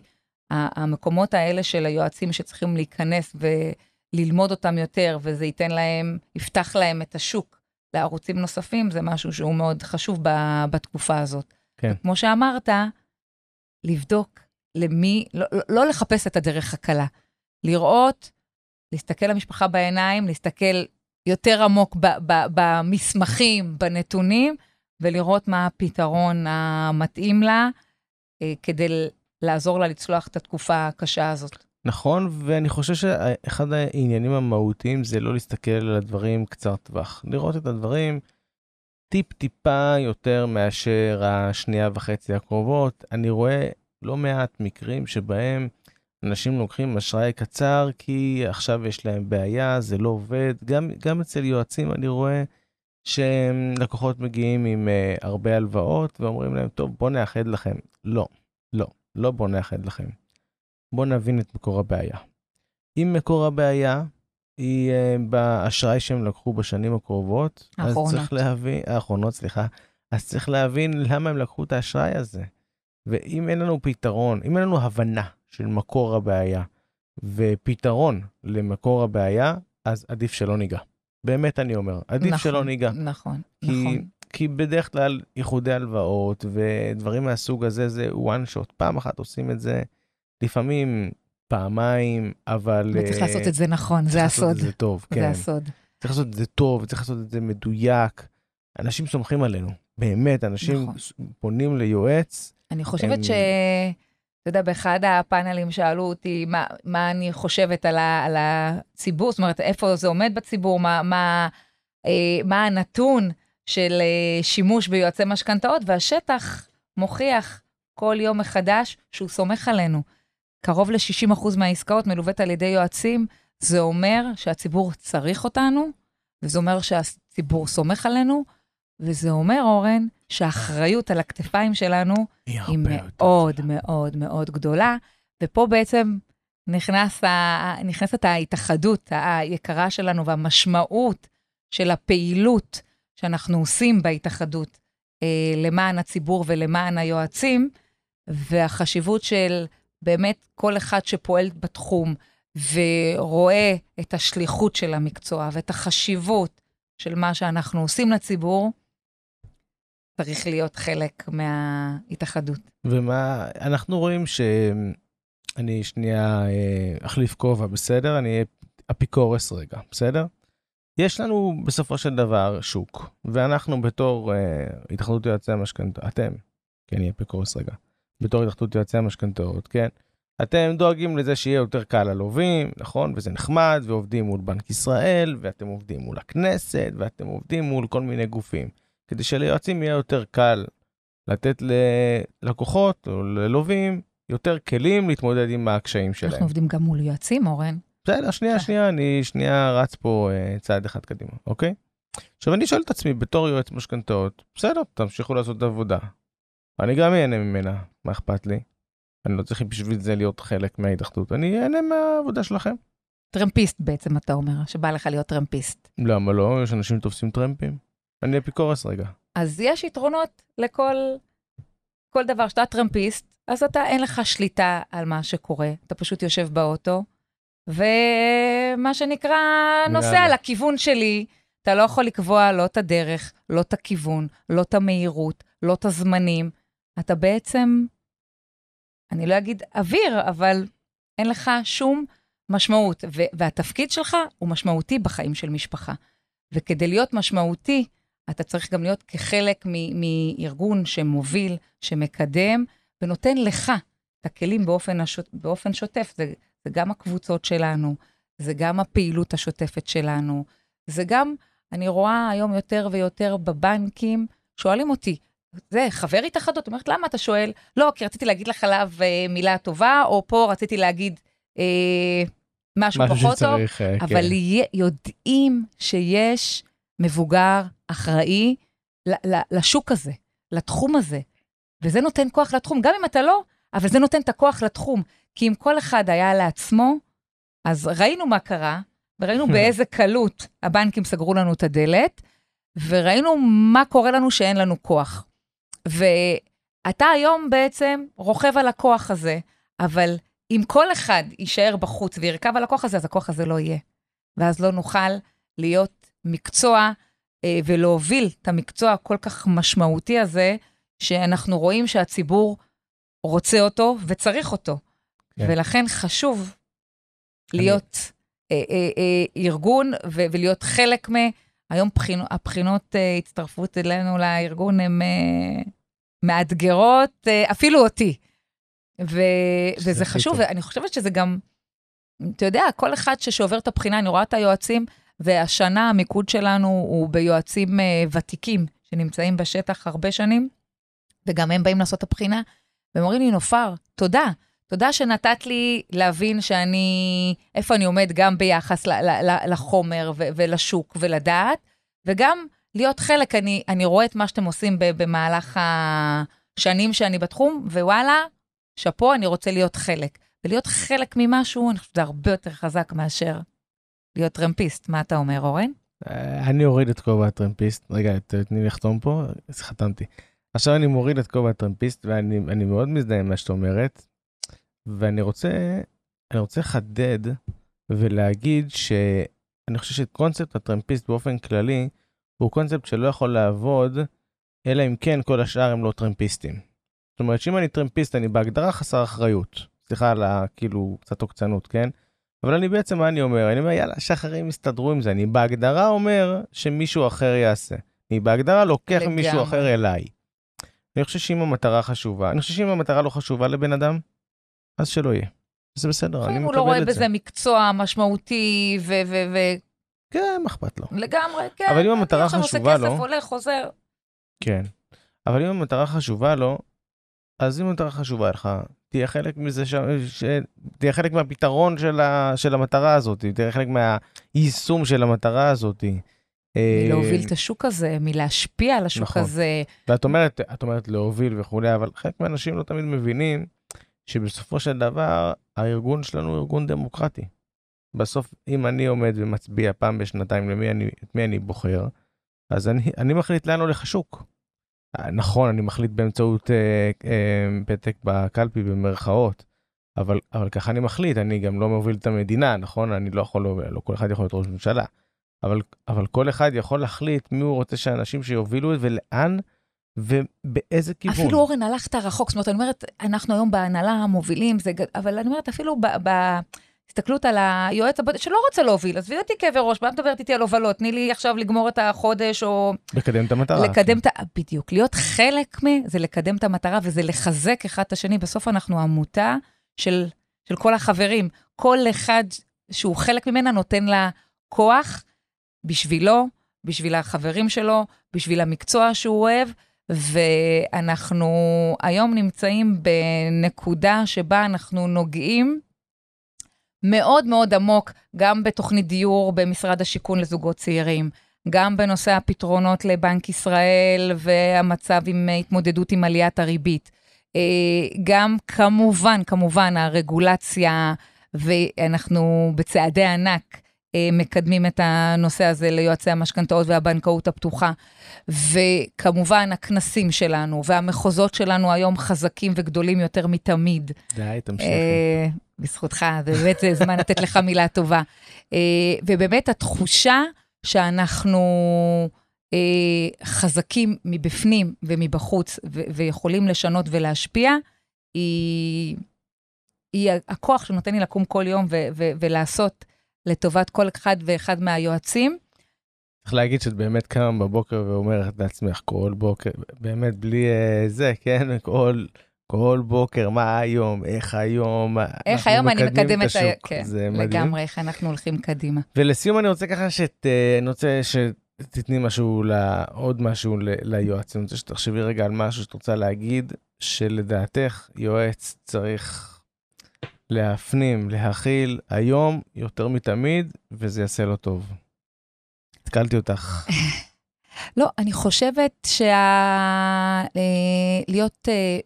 המקומות האלה של היועצים שצריכים להיכנס וללמוד אותם יותר, וזה ייתן להם, יפתח להם את השוק לערוצים נוספים, זה משהו שהוא מאוד חשוב בתקופה הזאת. כן. כמו שאמרת, לבדוק למי, לא, לא, לא לחפש את הדרך הקלה, לראות, להסתכל למשפחה בעיניים, להסתכל יותר עמוק במסמכים, בנתונים, ולראות מה הפתרון המתאים לה, אה, כדי לעזור לה לצלוח את התקופה הקשה הזאת. נכון, ואני חושב שאחד העניינים המהותיים זה לא להסתכל על הדברים קצר טווח. לראות את הדברים טיפ-טיפה יותר מאשר השנייה וחצי הקרובות. אני רואה לא מעט מקרים שבהם אנשים לוקחים אשראי קצר כי עכשיו יש להם בעיה, זה לא עובד. גם, גם אצל יועצים אני רואה שלקוחות מגיעים עם uh, הרבה הלוואות ואומרים להם, טוב, בוא נאחד לכם. לא, לא, לא בוא נאחד לכם. בוא נבין את מקור הבעיה. אם מקור הבעיה היא uh, באשראי שהם לקחו בשנים הקרובות, האחרונות. אז צריך להבין, האחרונות, סליחה, אז צריך להבין למה הם לקחו את האשראי הזה. ואם אין לנו פתרון, אם אין לנו הבנה של מקור הבעיה ופתרון למקור הבעיה, אז עדיף שלא ניגע. באמת אני אומר, עדיף נכון, שלא ניגע. נכון, כי, נכון. כי בדרך כלל איחודי הלוואות ודברים מהסוג הזה זה one shot, פעם אחת עושים את זה, לפעמים פעמיים, אבל... וצריך אה, לעשות את זה נכון, זה צריך לעשות הסוד. את זה טוב, זה כן. הסוד. צריך לעשות את זה טוב, צריך לעשות את זה מדויק. אנשים סומכים עלינו, באמת, אנשים נכון. פונים ליועץ, אני חושבת הם- ש... אתה יודע, באחד הפאנלים שאלו אותי מה, מה אני חושבת על, ה, על הציבור, זאת אומרת, איפה זה עומד בציבור, מה, מה, אה, מה הנתון של אה, שימוש ביועצי משכנתאות, והשטח מוכיח כל יום מחדש שהוא סומך עלינו. קרוב ל-60% מהעסקאות מלוות על ידי יועצים, זה אומר שהציבור צריך אותנו, וזה אומר שהציבור סומך עלינו, וזה אומר, אורן, שהאחריות על הכתפיים שלנו היא היא מאוד גדולה. מאוד מאוד גדולה, ופה בעצם נכנס ה... נכנסת ההתאחדות היקרה שלנו והמשמעות של הפעילות שאנחנו עושים בהתאחדות אה, למען הציבור ולמען היועצים, והחשיבות של באמת כל אחד שפועל בתחום ורואה את השליחות של המקצוע ואת החשיבות של מה שאנחנו עושים לציבור, צריך להיות חלק מההתאחדות. ומה, אנחנו רואים ש... אני שנייה אה, אחליף כובע, בסדר? אני אהיה אפיקורס רגע, בסדר? יש לנו בסופו של דבר שוק, ואנחנו בתור אה, התאחדות יועצי המשכנתאות, אתם, כן, אני אפיקורס רגע, בתור התאחדות יועצי המשכנתאות, כן? אתם דואגים לזה שיהיה יותר קל ללווים, נכון? וזה נחמד, ועובדים מול בנק ישראל, ואתם עובדים מול הכנסת, ואתם עובדים מול כל מיני גופים, כדי שליועצים יהיה יותר קל לתת ללקוחות או ללווים יותר כלים להתמודד עם הקשיים שלהם. אנחנו עובדים גם מול יועצים, אורן. בסדר, שנייה, שנייה, אני שנייה רץ פה אה, צעד אחד קדימה, אוקיי? עכשיו אני שואל את עצמי, בתור יועץ משכנתאות, בסדר, תמשיכו לעשות את העבודה. אני גם אהנה ממנה, מה אכפת לי? אני לא צריך בשביל זה להיות חלק מההתאחדות, אני אהנה מהעבודה שלכם. טרמפיסט בעצם, אתה אומר, שבא לך להיות טרמפיסט. למה לא? יש אנשים תופסים טרמפים. אני אפיקורס רגע. אז יש יתרונות לכל כל דבר. שאתה טרמפיסט, אז אתה, אין לך שליטה על מה שקורה. אתה פשוט יושב באוטו, ומה שנקרא, נוסע. לכיוון שלי. אתה לא יכול לקבוע לא את הדרך, לא את הכיוון, לא את המהירות, לא את הזמנים. אתה בעצם, אני לא אגיד אוויר, אבל אין לך שום משמעות. והתפקיד שלך הוא משמעותי בחיים של משפחה. וכדי להיות משמעותי, אתה צריך גם להיות כחלק מארגון שמוביל, שמקדם, ונותן לך את הכלים באופן, השוט, באופן שוטף. זה, זה גם הקבוצות שלנו, זה גם הפעילות השוטפת שלנו, זה גם, אני רואה היום יותר ויותר בבנקים, שואלים אותי, זה, חבר התאחדות, אומרת, למה אתה שואל? לא, כי רציתי להגיד לך עליו אה, מילה טובה, או פה רציתי להגיד אה, משהו, משהו פחות טוב, אה, כן. אבל יהיה- יודעים שיש מבוגר אחראי לשוק הזה, לתחום הזה, וזה נותן כוח לתחום, גם אם אתה לא, אבל זה נותן את הכוח לתחום. כי אם כל אחד היה לעצמו, אז ראינו מה קרה, וראינו באיזה קלות הבנקים סגרו לנו את הדלת, וראינו מה קורה לנו שאין לנו כוח. ואתה היום בעצם רוכב על הכוח הזה, אבל אם כל אחד יישאר בחוץ וירכב על הכוח הזה, אז הכוח הזה לא יהיה. ואז לא נוכל להיות מקצוע ולהוביל את המקצוע הכל כך משמעותי הזה, שאנחנו רואים שהציבור רוצה אותו וצריך אותו. כן. ולכן חשוב להיות אה, אה, אה, ארגון ו- ולהיות חלק מ... היום בחינו, הבחינות אה, הצטרפות אלינו לארגון הן אה, מאתגרות, אה, אפילו אותי. ו- וזה חשוב. ואני חושבת שזה גם, אתה יודע, כל אחד ש- שעובר את הבחינה, אני רואה את היועצים, והשנה המיקוד שלנו הוא ביועצים אה, ותיקים, שנמצאים בשטח הרבה שנים, וגם הם באים לעשות את הבחינה, והם אומרים לי, נופר, תודה. תודה שנתת לי להבין שאני, איפה אני עומד גם ביחס ל- ל- ל- לחומר ו- ולשוק ולדעת, וגם להיות חלק, אני, אני רואה את מה שאתם עושים במהלך השנים שאני בתחום, ווואלה, שאפו, אני רוצה להיות חלק. ולהיות חלק ממשהו, אני חושבת שזה הרבה יותר חזק מאשר להיות טרמפיסט. מה אתה אומר, אורן? אה, אני אוריד את כובע הטרמפיסט. רגע, תני לי לחתום פה, אז חתמתי. עכשיו אני מוריד את כובע הטרמפיסט, ואני אני מאוד מזדהה עם מה שאת אומרת, ואני רוצה, רוצה לחדד ולהגיד שאני חושב שקונספט הטרמפיסט באופן כללי, הוא קונספט שלא יכול לעבוד, אלא אם כן כל השאר הם לא טרמפיסטים. זאת אומרת שאם אני טרמפיסט, אני בהגדרה חסר אחריות. סליחה על ה... כאילו, קצת עוקצנות, כן? אבל אני בעצם, מה אני אומר? אני אומר, יאללה, שאחרים יסתדרו עם זה. אני בהגדרה אומר שמישהו אחר יעשה. אני בהגדרה לוקח לגמרי. מישהו אחר אליי. אני חושב שאם המטרה חשובה, אני חושב שאם המטרה לא חשובה לבן אדם, אז שלא יהיה. זה בסדר, אני אם הוא מקבל לא רואה את בזה זה. מקצוע משמעותי ולגמרי, כן, מה אכפת לו? כן. אבל אם המטרה אני עכשיו חשובה עושה לו- כסף, הולך, חוזר. כן. אבל אם המטרה חשובה לו, אז אם המטרה חשובה לך, תהיה חלק מזה, ש... ש... תהיה חלק מהפתרון של, ה... של המטרה הזאת, תהיה חלק מהיישום של המטרה הזאת. אה, מלהוביל את השוק הזה, מלהשפיע על השוק נכון. הזה. ואת אומרת, את אומרת להוביל וכולי, אבל חלק מהאנשים לא תמיד מבינים שבסופו של דבר הארגון שלנו הוא ארגון דמוקרטי. בסוף, אם אני עומד ומצביע פעם בשנתיים למי אני, את מי אני בוחר, אז אני, אני מחליט לאן הולך השוק. אה, נכון, אני מחליט באמצעות אה, אה, פתק בקלפי במרכאות, אבל, אבל ככה אני מחליט, אני גם לא מוביל את המדינה, נכון? אני לא יכול, לא כל אחד יכול להיות ראש ממשלה. אבל, אבל כל אחד יכול להחליט מי הוא רוצה שאנשים שיובילו ולאן ובאיזה כיוון. אפילו אורן, הלכת רחוק. זאת אומרת, אני אומרת, אנחנו היום בהנהלה המובילים, זה, אבל אני אומרת, אפילו ב- בהסתכלות על היועץ הבודד, שלא רוצה להוביל, עזבי אותי כאבי ראש, מה את מדברת איתי על הובלות? תני לי עכשיו לגמור את החודש, או לקדם את המטרה. לקדם את ה... בדיוק, להיות חלק מ... זה לקדם את המטרה וזה לחזק אחד את השני. בסוף אנחנו עמותה של, של כל החברים. כל אחד שהוא חלק ממנה נותן לה כוח בשבילו, בשביל החברים שלו, בשביל המקצוע שהוא אוהב, ואנחנו היום נמצאים בנקודה שבה אנחנו נוגעים מאוד מאוד עמוק, גם בתוכנית דיור במשרד השיכון לזוגות צעירים, גם בנושא הפתרונות לבנק ישראל והמצב עם התמודדות עם עליית הריבית. אה, גם כמובן, כמובן, הרגולציה, ואנחנו בצעדי ענק מקדמים את הנושא הזה ליועצי המשכנתאות והבנקאות הפתוחה. וכמובן, הכנסים שלנו והמחוזות שלנו היום חזקים וגדולים יותר מתמיד. די, תמשיכי. אה, בזכותך, באמת זה זמן לתת לך מילה טובה. אה, ובאמת התחושה שאנחנו אה, חזקים מבפנים ומבחוץ ויכולים לשנות ולהשפיע, היא, היא הכוח שנותן לי לקום כל יום ולעשות לטובת כל אחד ואחד מהיועצים. צריך להגיד שאת באמת קמה בבוקר ואומרת לעצמך כל בוקר, באמת בלי אה, זה, כן? כל, כל בוקר, מה היום, איך היום, איך אנחנו היום אני מקדמת, את השוק. כן, זה מדהים. לגמרי, איך אנחנו הולכים קדימה. ולסיום אני רוצה ככה שאת, אה, אני רוצה ש... תתני משהו, ל- עוד משהו ל- ליועץ. אני רוצה שתחשבי רגע על משהו שאת רוצה להגיד, שלדעתך יועץ צריך להפנים, להכיל היום יותר מתמיד, וזה יעשה לו טוב. התקלתי אותך. לא, אני חושבת שה... אה, אה,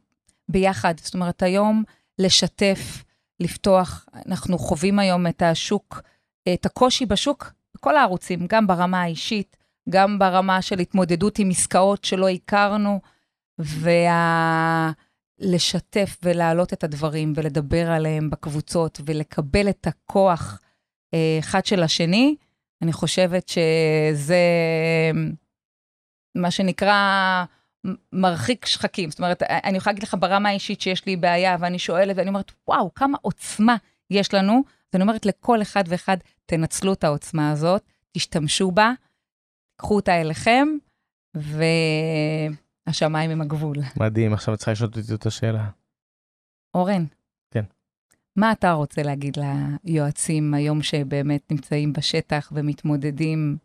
ביחד, זאת אומרת, היום לשתף, לפתוח, אנחנו חווים היום את השוק, את הקושי בשוק, בכל הערוצים, גם ברמה האישית, גם ברמה של התמודדות עם עסקאות שלא הכרנו, ולשתף ולהעלות את הדברים ולדבר עליהם בקבוצות ולקבל את הכוח אה, אחד של השני, אני חושבת שזה מה שנקרא מרחיק שחקים. זאת אומרת, אני יכולה להגיד לך ברמה האישית שיש לי בעיה, ואני שואלת, ואני אומרת, וואו, כמה עוצמה יש לנו. אז אני אומרת לכל אחד ואחד, תנצלו את העוצמה הזאת, תשתמשו בה, קחו אותה אליכם, והשמיים הם הגבול. מדהים, עכשיו את צריכה לשאול אותי את השאלה. אורן. כן. מה אתה רוצה להגיד ליועצים היום שבאמת נמצאים בשטח ומתמודדים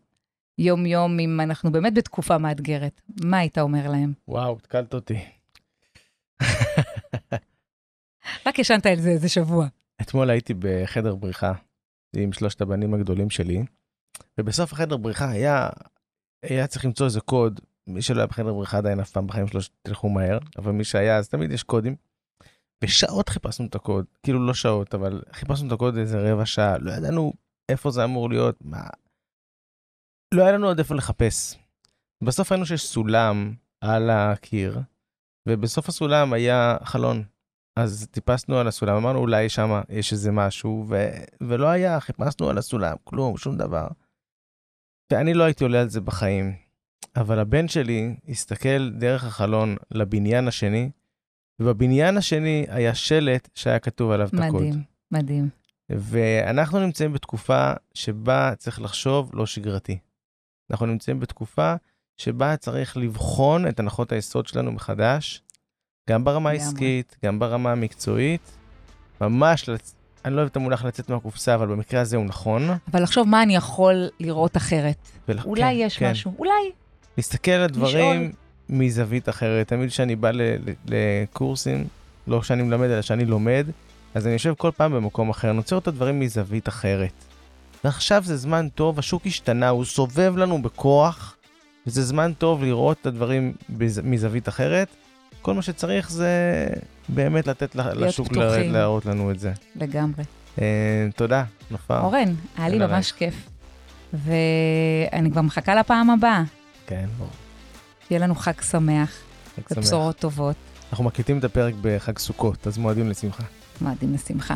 יום-יום, אם אנחנו באמת בתקופה מאתגרת? מה היית אומר להם? וואו, התקלת אותי. רק ישנת על זה איזה שבוע. אתמול הייתי בחדר בריחה עם שלושת הבנים הגדולים שלי, ובסוף החדר בריחה היה, היה צריך למצוא איזה קוד. מי שלא היה בחדר בריחה עדיין אף פעם בחיים שלו תלכו מהר, אבל מי שהיה אז תמיד יש קודים. ושעות חיפשנו את הקוד, כאילו לא שעות, אבל חיפשנו את הקוד איזה רבע שעה, לא ידענו איפה זה אמור להיות, מה... לא היה לנו עוד איפה לחפש. בסוף ראינו שיש סולם על הקיר, ובסוף הסולם היה חלון. אז טיפסנו על הסולם, אמרנו אולי שם יש איזה משהו, ו... ולא היה, חיפשנו על הסולם, כלום, שום דבר. ואני לא הייתי עולה על זה בחיים. אבל הבן שלי הסתכל דרך החלון לבניין השני, ובבניין השני היה שלט שהיה כתוב עליו את הקוד. מדהים, מדהים. ואנחנו נמצאים בתקופה שבה צריך לחשוב לא שגרתי. אנחנו נמצאים בתקופה שבה צריך לבחון את הנחות היסוד שלנו מחדש, גם ברמה העסקית, גם ברמה המקצועית. ממש, לצ... אני לא אוהב את המונח לצאת מהקופסה, אבל במקרה הזה הוא נכון. אבל לחשוב מה אני יכול לראות אחרת. ול... אולי כן, יש כן. משהו, אולי. להסתכל על הדברים מזווית אחרת. תמיד כשאני בא לקורסים, לא שאני מלמד, אלא שאני לומד, אז אני יושב כל פעם במקום אחר, אני עוצר את הדברים מזווית אחרת. ועכשיו זה זמן טוב, השוק השתנה, הוא סובב לנו בכוח, וזה זמן טוב לראות את הדברים בז... מזווית אחרת. כל מה שצריך זה באמת לתת לשוק פתוחים. להראות לנו את זה. לגמרי. אה, תודה, נופר. אורן, היה לי ממש כיף. ואני כבר מחכה לפעם הבאה. כן, ברור. שיהיה לנו חג שמח, חג שמח. ובשורות טובות. אנחנו מקליטים את הפרק בחג סוכות, אז מועדים לשמחה. מועדים לשמחה.